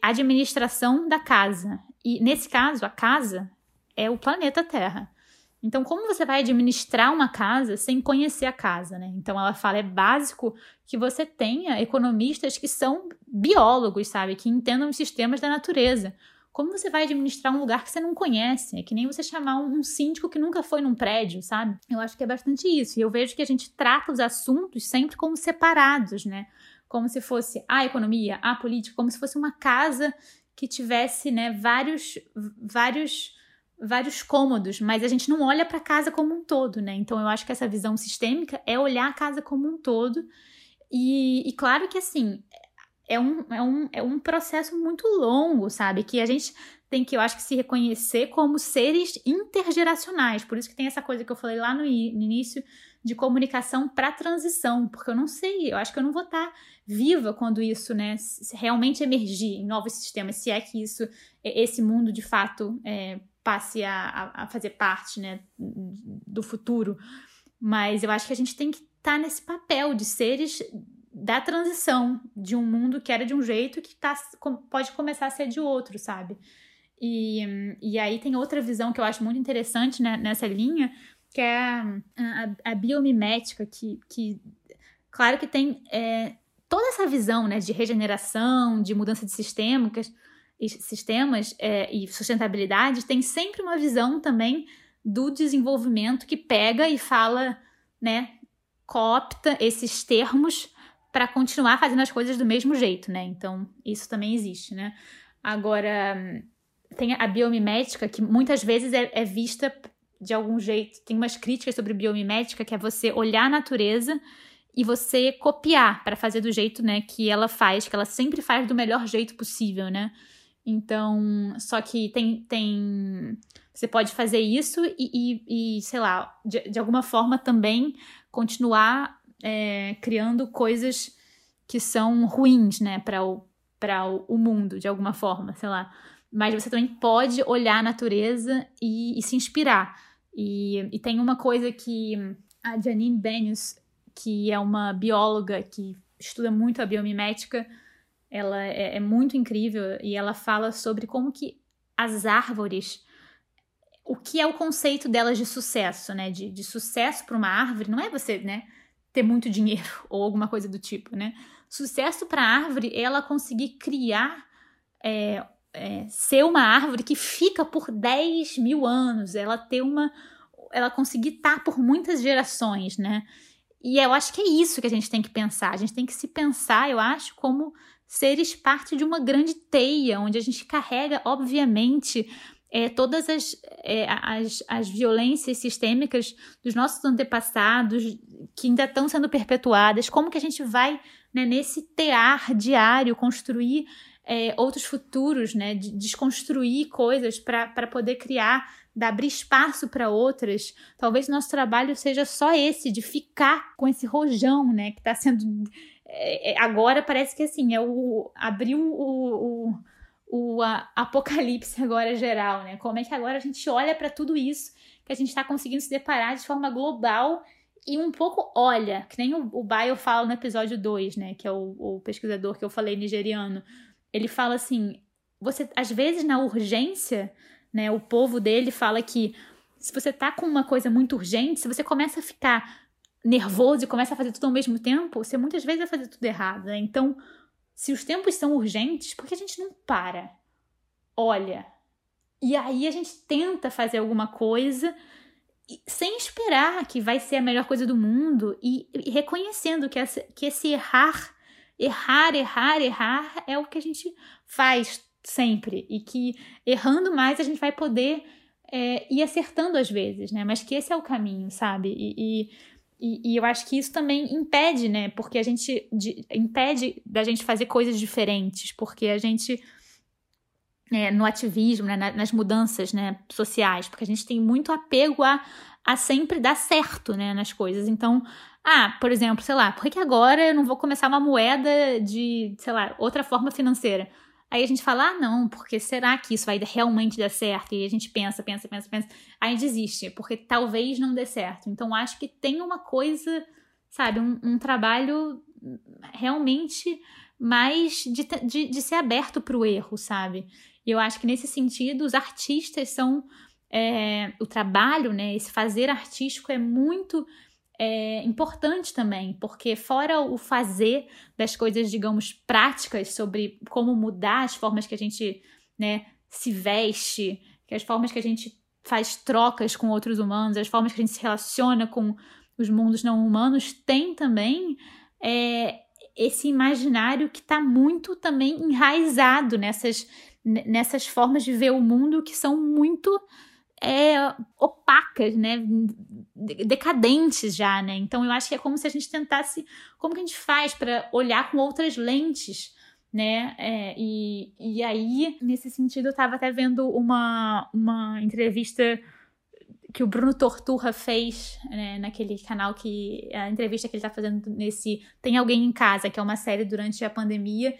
administração da casa. E nesse caso, a casa é o planeta Terra. Então, como você vai administrar uma casa sem conhecer a casa, né? Então, ela fala, é básico que você tenha economistas que são biólogos, sabe? Que entendam os sistemas da natureza. Como você vai administrar um lugar que você não conhece? É que nem você chamar um síndico que nunca foi num prédio, sabe? Eu acho que é bastante isso. E eu vejo que a gente trata os assuntos sempre como separados, né? Como se fosse a economia, a política, como se fosse uma casa que tivesse, né, vários vários vários cômodos, mas a gente não olha para a casa como um todo, né? Então eu acho que essa visão sistêmica é olhar a casa como um todo. E, e claro que assim, é um, é, um, é um processo muito longo, sabe? Que a gente tem que, eu acho que, se reconhecer como seres intergeracionais. Por isso que tem essa coisa que eu falei lá no, no início de comunicação para transição, porque eu não sei, eu acho que eu não vou estar tá viva quando isso, né, realmente emergir em novos sistemas, se é que isso, esse mundo de fato é, passe a, a, fazer parte, né, do futuro. Mas eu acho que a gente tem que estar tá nesse papel de seres da transição de um mundo que era de um jeito que tá, pode começar a ser de outro, sabe? E, e aí tem outra visão que eu acho muito interessante né, nessa linha, que é a, a, a biomimética, que, que claro que tem é, toda essa visão né, de regeneração, de mudança de sistemas, sistemas é, e sustentabilidade, tem sempre uma visão também do desenvolvimento que pega e fala, né, coopta esses termos para continuar fazendo as coisas do mesmo jeito, né? Então, isso também existe, né? Agora, tem a biomimética, que muitas vezes é, é vista de algum jeito. Tem umas críticas sobre biomimética, que é você olhar a natureza e você copiar para fazer do jeito, né, que ela faz, que ela sempre faz do melhor jeito possível, né? Então, só que tem, tem você pode fazer isso e, e, e sei lá, de, de alguma forma também continuar é, criando coisas que são ruins, né, para o, para o mundo, de alguma forma, sei lá. Mas você também pode olhar a natureza e, e se inspirar. E, e, tem uma coisa que a Janine Benius, que é uma bióloga que estuda muito a biomimética, ela é, é muito incrível e ela fala sobre como que as árvores o que é o conceito delas de sucesso, né? De, de sucesso para uma árvore não é você, né? ter muito dinheiro ou alguma coisa do tipo, né? Sucesso para a árvore é ela conseguir criar, é, é, ser uma árvore que fica por 10 mil anos, ela ter uma. ela conseguir estar tá por muitas gerações, né? E eu acho que é isso que a gente tem que pensar. A gente tem que se pensar, eu acho, como seres parte de uma grande teia, onde a gente carrega, obviamente, é, todas as, é, as, as violências sistêmicas dos nossos antepassados que ainda estão sendo perpetuadas, como que a gente vai, né, nesse tear diário, construir é, outros futuros, né, de desconstruir coisas para poder criar, de abrir espaço para outras. Talvez nosso trabalho seja só esse, de ficar com esse rojão, né, que está sendo... É, é, agora parece que assim, é o abrir o, o o a, apocalipse agora geral, né? Como é que agora a gente olha para tudo isso que a gente está conseguindo se deparar de forma global e um pouco olha, que nem o, o Bayo fala no episódio 2, né? Que é o, o pesquisador que eu falei nigeriano. Ele fala assim: você, às vezes, na urgência, né? O povo dele fala que se você tá com uma coisa muito urgente, se você começa a ficar nervoso e começa a fazer tudo ao mesmo tempo, você muitas vezes vai fazer tudo errado, né? Então, se os tempos são urgentes, por que a gente não para? Olha. E aí a gente tenta fazer alguma coisa sem esperar que vai ser a melhor coisa do mundo e, reconhecendo que, essa, que esse errar, errar, errar, errar é o que a gente faz sempre e que errando mais a gente vai poder é, ir acertando às vezes, né? Mas que esse é o caminho, sabe? E, e e, e, eu acho que isso também impede, né? Porque a gente de, impede da gente fazer coisas diferentes, porque a gente é, no ativismo, né, nas mudanças né, sociais, porque a gente tem muito apego a, a sempre dar certo né, nas coisas. Então, ah, por exemplo, sei lá, por que agora eu não vou começar uma moeda de, sei lá, outra forma financeira? Aí a gente fala, ah, não, porque será que isso vai realmente dar certo? E a gente pensa, pensa, pensa, pensa. Aí desiste, porque talvez não dê certo. Então acho que tem uma coisa, sabe, um, um trabalho realmente mais de, de, de ser aberto para o erro, sabe? E eu acho que nesse sentido os artistas são é, o trabalho, né, esse fazer artístico é muito é, importante também, porque fora o fazer das coisas, digamos, práticas sobre como mudar as formas que a gente né, se veste, as formas que a gente faz trocas com outros humanos, as formas que a gente se relaciona com os mundos não humanos, tem também é, esse imaginário que está muito também enraizado nessas, nessas formas de ver o mundo que são muito é, opacas, né? Decadentes já, né? Então eu acho que é como se a gente tentasse. Como que a gente faz para olhar com outras lentes? Né? É, e, e aí, nesse sentido, eu estava até vendo uma, uma entrevista que o Bruno Torturra fez né, naquele canal que a entrevista que ele está fazendo nesse Tem Alguém em Casa, que é uma série durante a pandemia,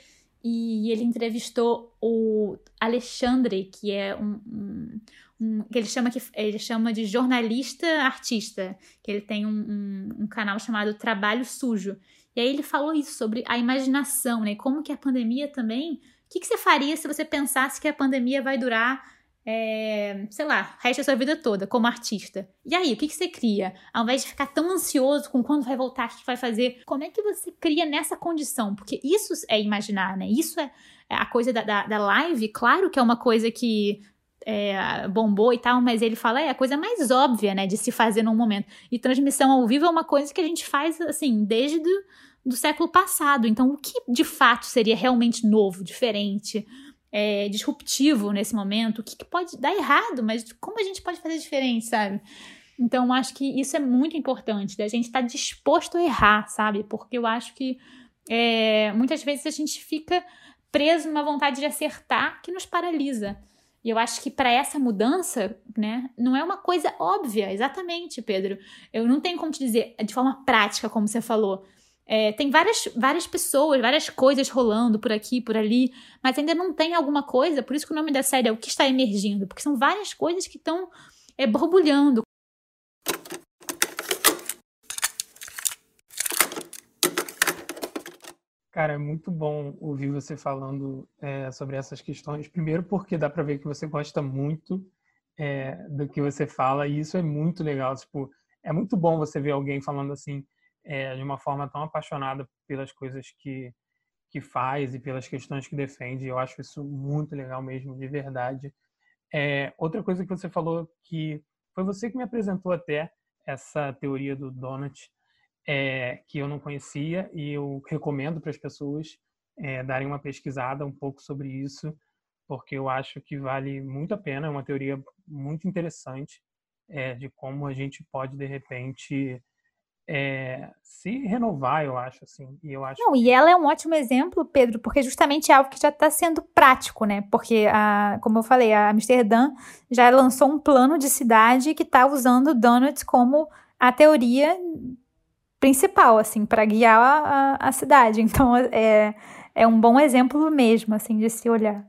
e ele entrevistou o Alexandre, que é um, um, um, que ele chama que ele chama de jornalista artista, que ele tem um, um, um, canal chamado Trabalho Sujo. E aí ele falou isso sobre a imaginação, né? Como que a pandemia também. O que, que você faria se você pensasse que a pandemia vai durar, é, sei lá, o resto da sua vida toda, como artista? E aí, o que, que você cria? Ao invés de ficar tão ansioso com quando vai voltar, o que vai fazer, como é que você cria nessa condição? Porque isso é imaginar, né? Isso é, é a coisa da, da, da live, claro que é uma coisa que é, bombou e tal, mas ele fala, é a coisa mais óbvia, né, de se fazer num momento. E transmissão ao vivo é uma coisa que a gente faz, assim, desde do, do século passado. Então, o que de fato seria realmente novo, diferente, é, disruptivo nesse momento? O que, que pode dar errado, mas como a gente pode fazer diferente, sabe? Então, acho que isso é muito importante, da gente estar tá disposto a errar, sabe? Porque eu acho que é, muitas vezes a gente fica preso numa vontade de acertar que nos paralisa. E eu acho que para essa mudança, né, não é uma coisa óbvia, exatamente, Pedro. Eu não tenho como te dizer de forma prática, como você falou. É, tem várias, várias pessoas, várias coisas rolando por aqui, por ali, mas ainda não tem alguma coisa, por isso que o nome da série é O que está emergindo, porque são várias coisas que estão é, borbulhando, Cara, é muito bom ouvir você falando é, sobre essas questões. Primeiro, porque dá para ver que você gosta muito é, do que você fala, e isso é muito legal. Tipo, é muito bom você ver alguém falando assim, é, de uma forma tão apaixonada pelas coisas que, que faz e pelas questões que defende. Eu acho isso muito legal mesmo, de verdade. Outra coisa que você falou que foi você que me apresentou até essa teoria do donut é, que eu não conhecia e eu recomendo para as pessoas é, darem uma pesquisada um pouco sobre isso, porque eu acho que vale muito a pena, é uma teoria muito interessante é, de como a gente pode, de repente, é, se renovar, eu acho, assim. E eu acho Não, e ela é um ótimo exemplo, Pedro, porque justamente é algo que já está sendo prático, né? Porque, a, como eu falei, a Amsterdã já lançou um plano de cidade que está usando donuts como a teoria principal, assim, para guiar a, a, cidade. Então, é, é um bom exemplo mesmo, assim, de se olhar.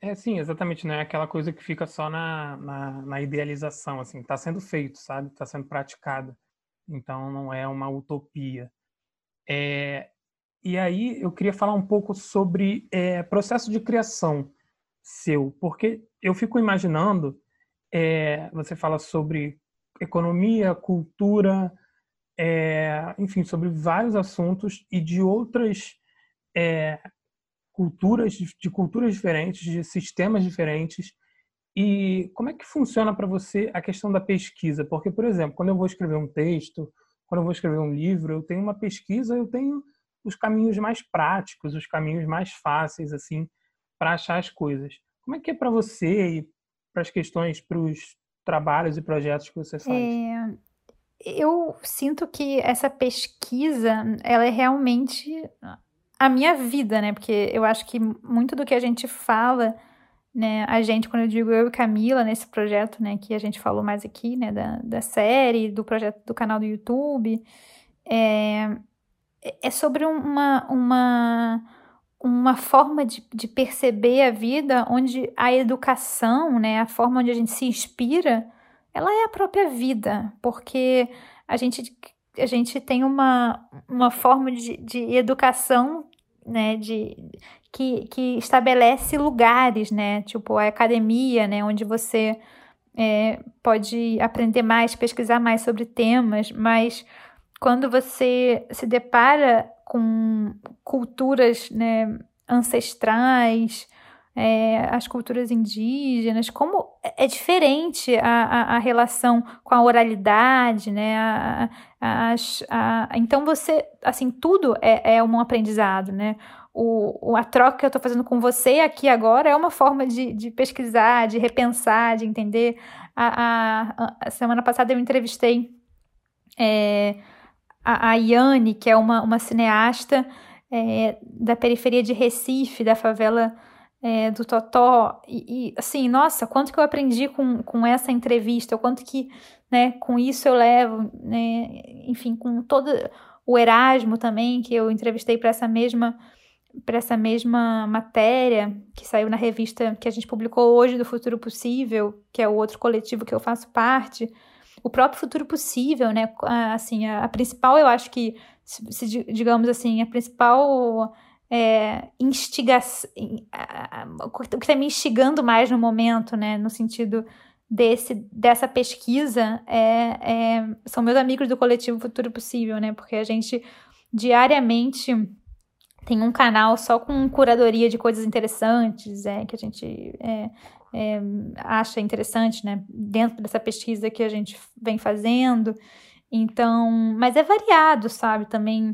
É, sim, exatamente, não é aquela coisa que fica só na, na, na idealização, assim, está sendo feito, sabe? Está sendo praticado. Então, não é uma utopia. É, e aí, eu queria falar um pouco sobre é, processo de criação seu, porque eu fico imaginando, é, você fala sobre economia, cultura, é, enfim, sobre vários assuntos e de outras é, culturas, de culturas diferentes, de sistemas diferentes. E como é que funciona para você a questão da pesquisa? Porque, por exemplo, quando eu vou escrever um texto, quando eu vou escrever um livro, eu tenho uma pesquisa, eu tenho os caminhos mais práticos, os caminhos mais fáceis, assim, para achar as coisas. Como é que é para você e para as questões, para os trabalhos e projetos que você faz? É, eu sinto que essa pesquisa, ela é realmente a minha vida, né? Porque eu acho que muito do que a gente fala, né? A gente, quando eu digo eu e Camila, nesse projeto, né? Que a gente falou mais aqui, né? Da, da série, do projeto do canal do YouTube, é, é sobre uma, uma, uma forma de, de perceber a vida onde a educação, né? A forma onde a gente se inspira ela é a própria vida, porque a gente, a gente tem uma, uma forma de, de educação né, de, que, que estabelece lugares, né, tipo a academia, né, onde você é, pode aprender mais, pesquisar mais sobre temas, mas quando você se depara com culturas né, ancestrais, é, as culturas indígenas, como é diferente a, a, a relação com a oralidade, né? A, a, então você, assim, tudo é, é um aprendizado, né? O, a troca que eu estou fazendo com você aqui agora é uma forma de, de pesquisar, de repensar, de entender. A, a, semana passada eu entrevistei é, a, a Yane, que é uma, uma cineasta é, da periferia de Recife, da favela é, do Totó. E, e, assim, nossa, quanto que eu aprendi com, com essa entrevista, o quanto que né, com isso eu levo, né, enfim, com todo o Erasmo também, que eu entrevistei para essa mesma para essa mesma matéria que saiu na revista que a gente publicou hoje do Futuro Possível, que é o outro coletivo que eu faço parte, o próprio Futuro Possível, né? Assim, a, a principal, eu acho que, se, se, digamos assim, a principal é, instigação, o que está me instigando mais no momento, né, no sentido desse, dessa pesquisa, é, é, são meus amigos do coletivo Futuro Possível, né, porque a gente diariamente tem um canal só com curadoria de coisas interessantes, é, que a gente é, é, acha interessante, né, dentro dessa pesquisa que a gente vem fazendo, então, mas é variado, sabe, também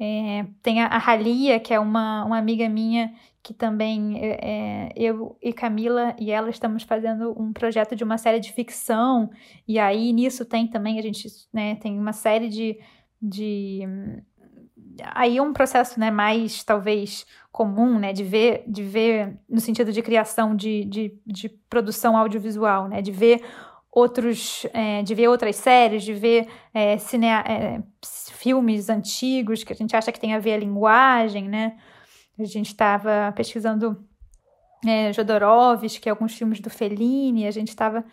é, tem a, a Halia, que é uma, uma amiga minha, que também é, é, eu e Camila e ela estamos fazendo um projeto de uma série de ficção, e aí nisso tem também, a gente né, tem uma série de. de aí um processo né, mais, talvez, comum, né, de ver, de ver no sentido de criação de, de, de produção audiovisual, né, de ver outros, é, de ver outras séries, de ver é, cine, é, filmes antigos que a gente acha que tem a ver a linguagem, né? A gente estava pesquisando é, Jodorowsky, alguns filmes do Fellini, a gente estava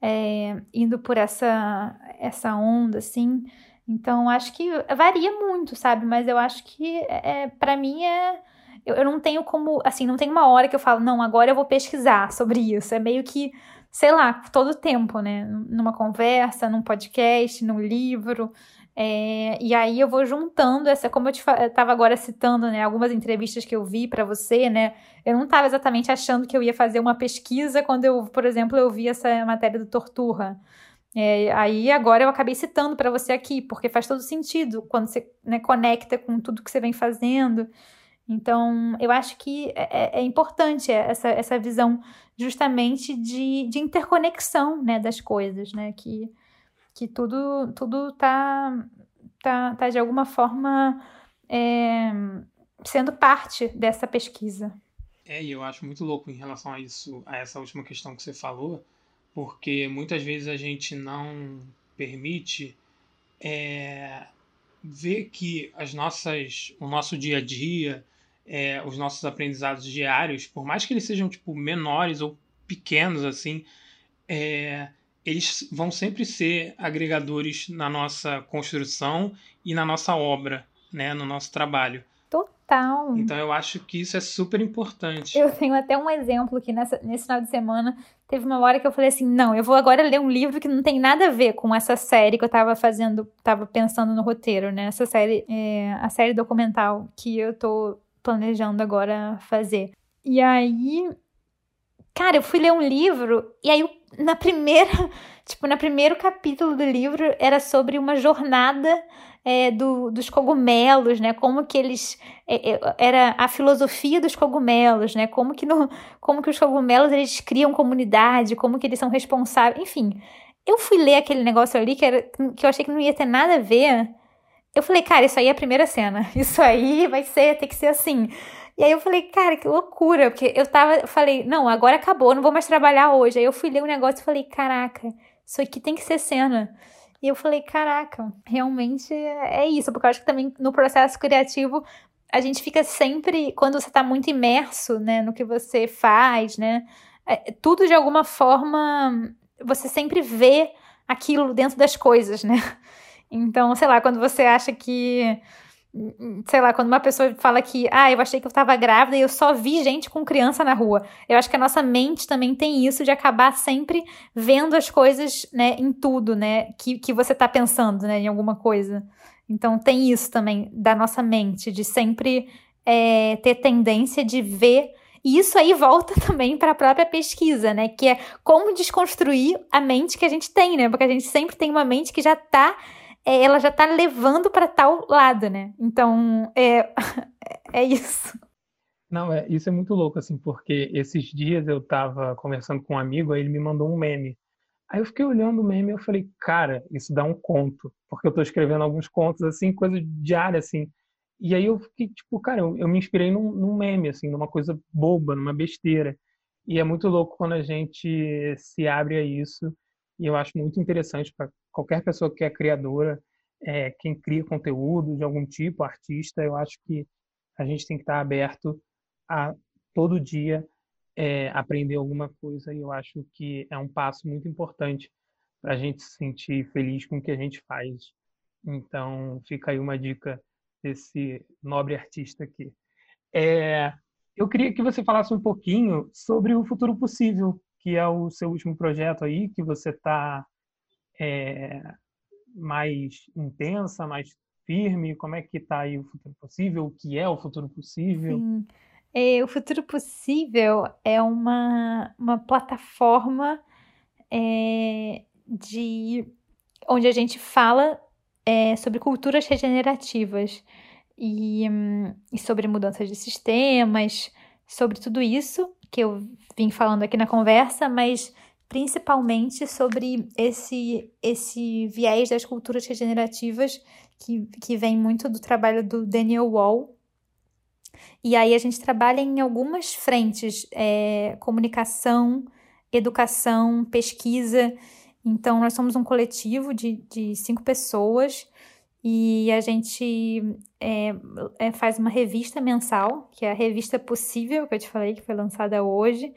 é, indo por essa, essa onda, assim. Então, acho que varia muito, sabe? Mas eu acho que, é, para mim, é... Eu, eu não tenho como, assim, não tem uma hora que eu falo, não, agora eu vou pesquisar sobre isso. É meio que sei lá, todo o tempo, né? Numa conversa, num podcast, num livro. É, e aí eu vou juntando essa, como eu estava agora citando, né, algumas entrevistas que eu vi para você, né, eu não estava exatamente achando que eu ia fazer uma pesquisa quando eu, por exemplo, eu vi essa matéria do Torturra. É, aí agora eu acabei citando para você aqui, porque faz todo sentido quando você né, conecta com tudo que você vem fazendo. Então, eu acho que é, é, é importante essa, essa visão justamente de, de interconexão né, das coisas, né? Que, que tudo tudo tá, tá, tá de alguma forma é, sendo parte dessa pesquisa. É, e eu acho muito louco em relação a isso, a essa última questão que você falou, porque muitas vezes a gente não permite é, ver que as nossas, o nosso dia a dia, é, os nossos aprendizados diários, por mais que eles sejam tipo menores ou pequenos assim, é, eles vão sempre ser agregadores na nossa construção e na nossa obra, né, no nosso trabalho. Total. Então eu acho que isso é super importante. Eu tenho até um exemplo que nessa, nesse final de semana teve uma hora que eu falei assim: não, eu vou agora ler um livro que não tem nada a ver com essa série que eu tava fazendo, tava pensando no roteiro, né? Essa série, é, a série documental que eu tô planejando agora fazer. E aí, cara, eu fui ler um livro e aí na primeira, tipo, no primeiro capítulo do livro era sobre uma jornada é, do, dos cogumelos, né? Como que eles é, é, era a filosofia dos cogumelos, né? Como que no, como que os cogumelos eles criam comunidade, como que eles são responsáveis, enfim. Eu fui ler aquele negócio ali que, era, que eu achei que não ia ter nada a ver. Eu falei, cara, isso aí é a primeira cena. Isso aí vai ser, tem que ser assim. E aí eu falei, cara, que loucura, porque eu tava, falei, não, agora acabou, não vou mais trabalhar hoje. Aí eu fui ler o um negócio e falei, caraca, isso aqui tem que ser cena. E eu falei, caraca, realmente é isso, porque eu acho que também no processo criativo a gente fica sempre, quando você tá muito imerso, né, no que você faz, né, é, tudo de alguma forma, você sempre vê aquilo dentro das coisas, né. Então, sei lá, quando você acha que sei lá, quando uma pessoa fala que, ah, eu achei que eu estava grávida e eu só vi gente com criança na rua. Eu acho que a nossa mente também tem isso de acabar sempre vendo as coisas, né, em tudo, né, que, que você está pensando, né, em alguma coisa. Então tem isso também da nossa mente, de sempre é, ter tendência de ver. E isso aí volta também para a própria pesquisa, né? Que é como desconstruir a mente que a gente tem, né? Porque a gente sempre tem uma mente que já está ela já tá levando para tal lado, né? Então, é, é isso. Não, é, isso é muito louco, assim, porque esses dias eu tava conversando com um amigo, aí ele me mandou um meme. Aí eu fiquei olhando o meme e eu falei, cara, isso dá um conto, porque eu tô escrevendo alguns contos, assim, coisa diária, assim. E aí eu fiquei, tipo, cara, eu, eu me inspirei num, num meme, assim, numa coisa boba, numa besteira. E é muito louco quando a gente se abre a isso. E eu acho muito interessante para qualquer pessoa que é criadora, é, quem cria conteúdo de algum tipo, artista, eu acho que a gente tem que estar aberto a todo dia é, aprender alguma coisa e eu acho que é um passo muito importante para a gente se sentir feliz com o que a gente faz. Então, fica aí uma dica desse nobre artista aqui. É, eu queria que você falasse um pouquinho sobre o Futuro Possível, que é o seu último projeto aí, que você está é, mais intensa, mais firme? Como é que está aí o futuro possível? O que é o futuro possível? Sim. É, o Futuro Possível é uma, uma plataforma é, de onde a gente fala é, sobre culturas regenerativas e, e sobre mudanças de sistemas, sobre tudo isso que eu vim falando aqui na conversa, mas principalmente sobre esse, esse viés das culturas regenerativas que, que vem muito do trabalho do Daniel Wall. E aí a gente trabalha em algumas frentes: é, comunicação, educação, pesquisa. Então, nós somos um coletivo de, de cinco pessoas e a gente é, é, faz uma revista mensal, que é a Revista Possível, que eu te falei, que foi lançada hoje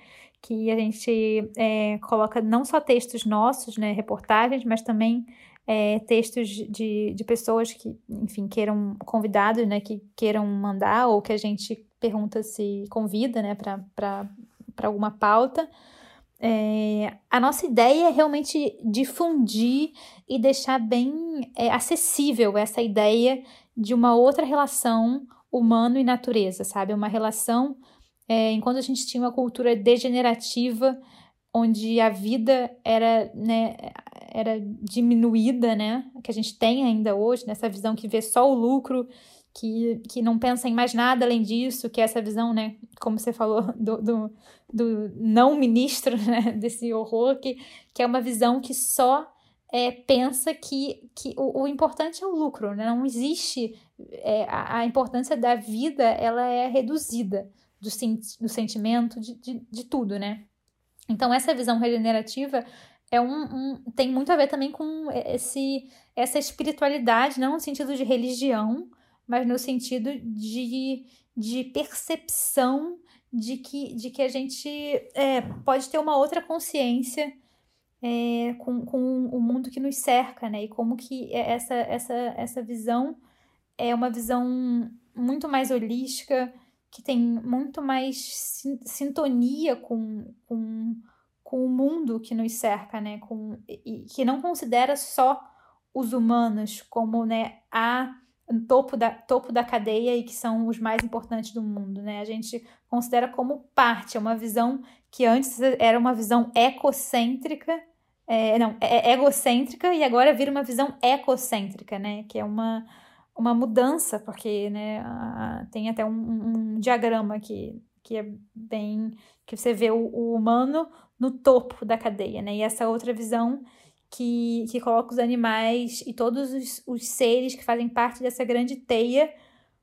que a gente é, coloca não só textos nossos, né, reportagens, mas também é, textos de, de pessoas que, enfim, queiram, convidados, né, que queiram mandar ou que a gente pergunta se convida, né, para alguma pauta. É, a nossa ideia é realmente difundir e deixar bem é, acessível essa ideia de uma outra relação humano e natureza, sabe? Uma relação é, enquanto a gente tinha uma cultura degenerativa, onde a vida era, né, era diminuída, né, que a gente tem ainda hoje, nessa visão que vê só o lucro, que, que não pensa em mais nada além disso, que é essa visão, né, como você falou, do, do, do não ministro, né, desse horror, que, que é uma visão que só é, pensa que, que o, o, importante é o lucro, né? não existe é, a, a importância da vida, ela é reduzida do, do sentimento, de, de, de tudo, né? Então, essa visão regenerativa é um, um, tem muito a ver também com esse, essa espiritualidade, não no sentido de religião, mas no sentido de, de percepção de que, de que a gente é, pode ter uma outra consciência é, com, com o mundo que nos cerca, né? E como que essa, essa, essa visão é uma visão muito mais holística, que tem muito mais sintonia com, com, com o mundo que nos cerca, né? Com, e que não considera só os humanos como né, a topo da, topo da cadeia e que são os mais importantes do mundo, né? A gente considera como parte, é uma visão que antes era uma visão ecocêntrica, é, não, é, é egocêntrica e agora vira uma visão ecocêntrica, né? Que é uma uma mudança, porque né, tem até um, um, diagrama que, que é bem. que você vê o, o, humano no topo da cadeia, né? E essa outra visão que, que coloca os animais e todos os, os seres que fazem parte dessa grande teia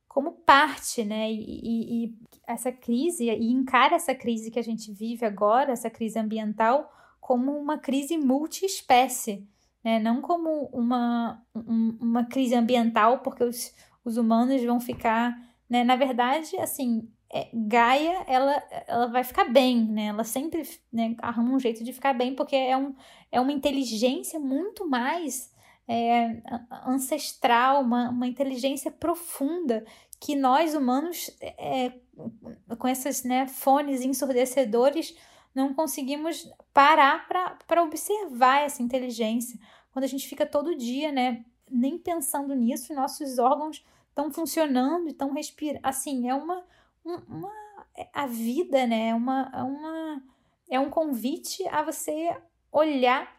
como parte, né? E, e, e essa crise, e encara essa crise que a gente vive agora, essa crise ambiental, como uma crise multiespécie né? não como uma, um, uma crise ambiental, porque os, os humanos vão ficar. Né? Na verdade, assim, é, Gaia ela, ela vai ficar bem, né? Ela sempre né, arruma um jeito de ficar bem, porque é, um, é uma inteligência muito mais é, ancestral, uma, uma inteligência profunda que nós humanos, é, com esses né, fones ensurdecedores, não conseguimos parar para observar essa inteligência. Quando a gente fica todo dia, né, nem pensando nisso, nossos órgãos estão funcionando, estão respirando. Assim, é uma, uma. A vida, né? É, uma, é, uma, é um convite a você olhar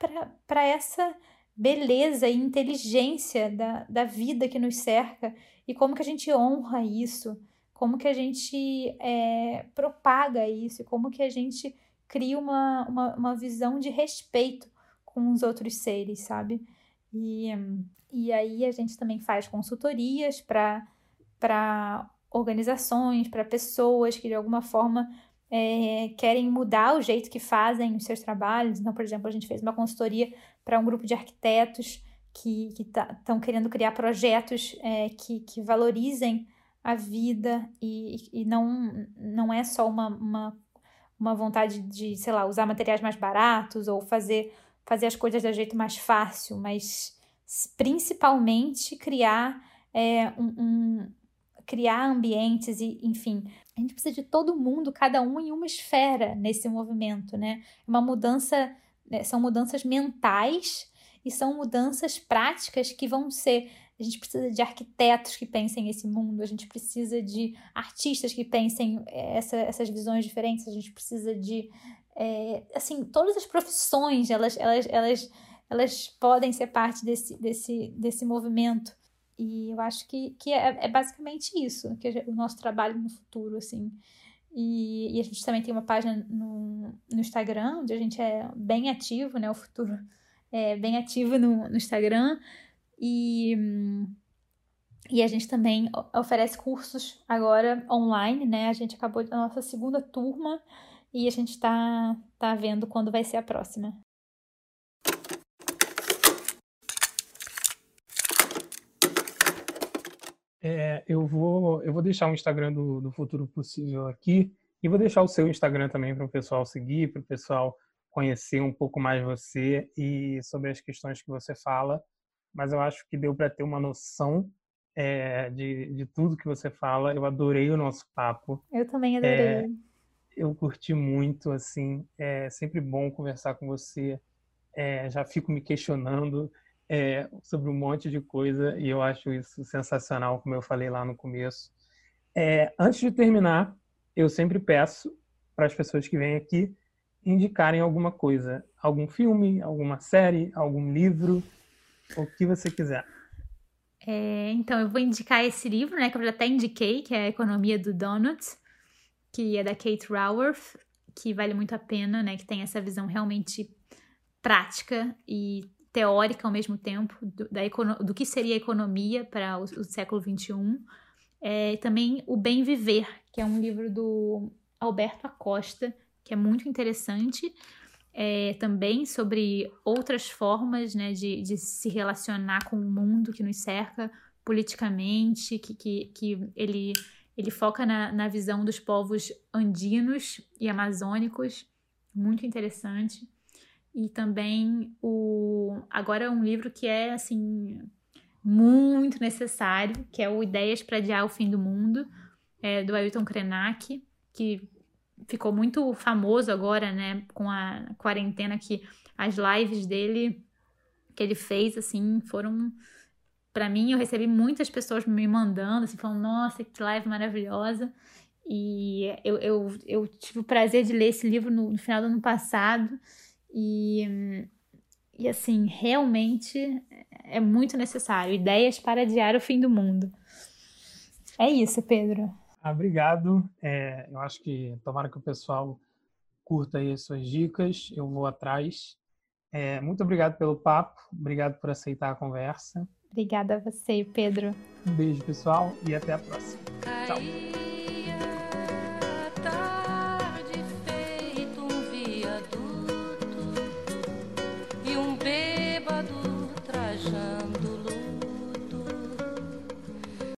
para essa beleza e inteligência da, da vida que nos cerca e como que a gente honra isso, como que a gente é, propaga isso, como que a gente cria uma, uma, uma visão de respeito com os outros seres, sabe? E, e aí a gente também faz consultorias para organizações, para pessoas que de alguma forma é, querem mudar o jeito que fazem os seus trabalhos. Então, por exemplo, a gente fez uma consultoria para um grupo de arquitetos que estão tá, querendo criar projetos é, que, que valorizem a vida e, e não, não é só uma, uma, uma vontade de, sei lá, usar materiais mais baratos ou fazer, fazer as coisas do jeito mais fácil, mas principalmente criar é, um, um criar ambientes e, enfim, a gente precisa de todo mundo, cada um em uma esfera nesse movimento, né? Uma mudança, né, são mudanças mentais e são mudanças práticas que vão ser. A gente precisa de arquitetos que pensem esse mundo, a gente precisa de artistas que pensem eh, essa, essas visões diferentes, a gente precisa de. É, assim, todas as profissões, elas, elas, elas, elas podem ser parte desse, desse, desse movimento. E eu acho que, que é, é basicamente isso, que o nosso trabalho no futuro, assim. E, e, a gente também tem uma página no, no Instagram, onde a gente é bem ativo, né? O futuro é bem ativo no, no Instagram. E, e a gente também oferece cursos agora online, né? A gente acabou a nossa segunda turma e a gente está tá vendo quando vai ser a próxima. É, eu, vou, eu vou deixar o Instagram do, do Futuro Possível aqui e vou deixar o seu Instagram também para o pessoal seguir, para o pessoal conhecer um pouco mais você e sobre as questões que você fala. Mas eu acho que deu para ter uma noção é, de, de tudo que você fala. Eu adorei o nosso papo. Eu também adorei. É, eu curti muito, assim. É sempre bom conversar com você. É, já fico me questionando é, sobre um monte de coisa e eu acho isso sensacional, como eu falei lá no começo. É, antes de terminar, eu sempre peço para as pessoas que vêm aqui indicarem alguma coisa, algum filme, alguma série, algum livro, o que você quiser. É, então, eu vou indicar esse livro, né, que eu já até indiquei, que é A Economia do Donut, que é da Kate Raworth, que vale muito a pena, né, que tem essa visão realmente prática e teórica ao mesmo tempo do, da do que seria a economia para o, o século XXI. É, também O Bem Viver, que é um livro do Alberto Acosta, que é muito interessante. É, também sobre outras formas né, de, de se relacionar com o mundo que nos cerca politicamente, que, que, que ele, ele foca na, na visão dos povos andinos e amazônicos, muito interessante. E também o agora um livro que é assim muito necessário, que é o Ideias para Adiar o Fim do Mundo, é, do Ailton Krenak, que ficou muito famoso agora, né, com a quarentena que as lives dele que ele fez assim foram para mim eu recebi muitas pessoas me mandando assim falando nossa que live maravilhosa e eu, eu, eu tive o prazer de ler esse livro no, no final do ano passado e, e assim, realmente é muito necessário. Ideias para adiar o fim do mundo. É isso, Pedro. Ah, obrigado. É, eu acho que tomara que o pessoal curta aí as suas dicas. Eu vou atrás. É, muito obrigado pelo papo. Obrigado por aceitar a conversa. Obrigada a você, Pedro. Um beijo, pessoal, e até a próxima. Tchau.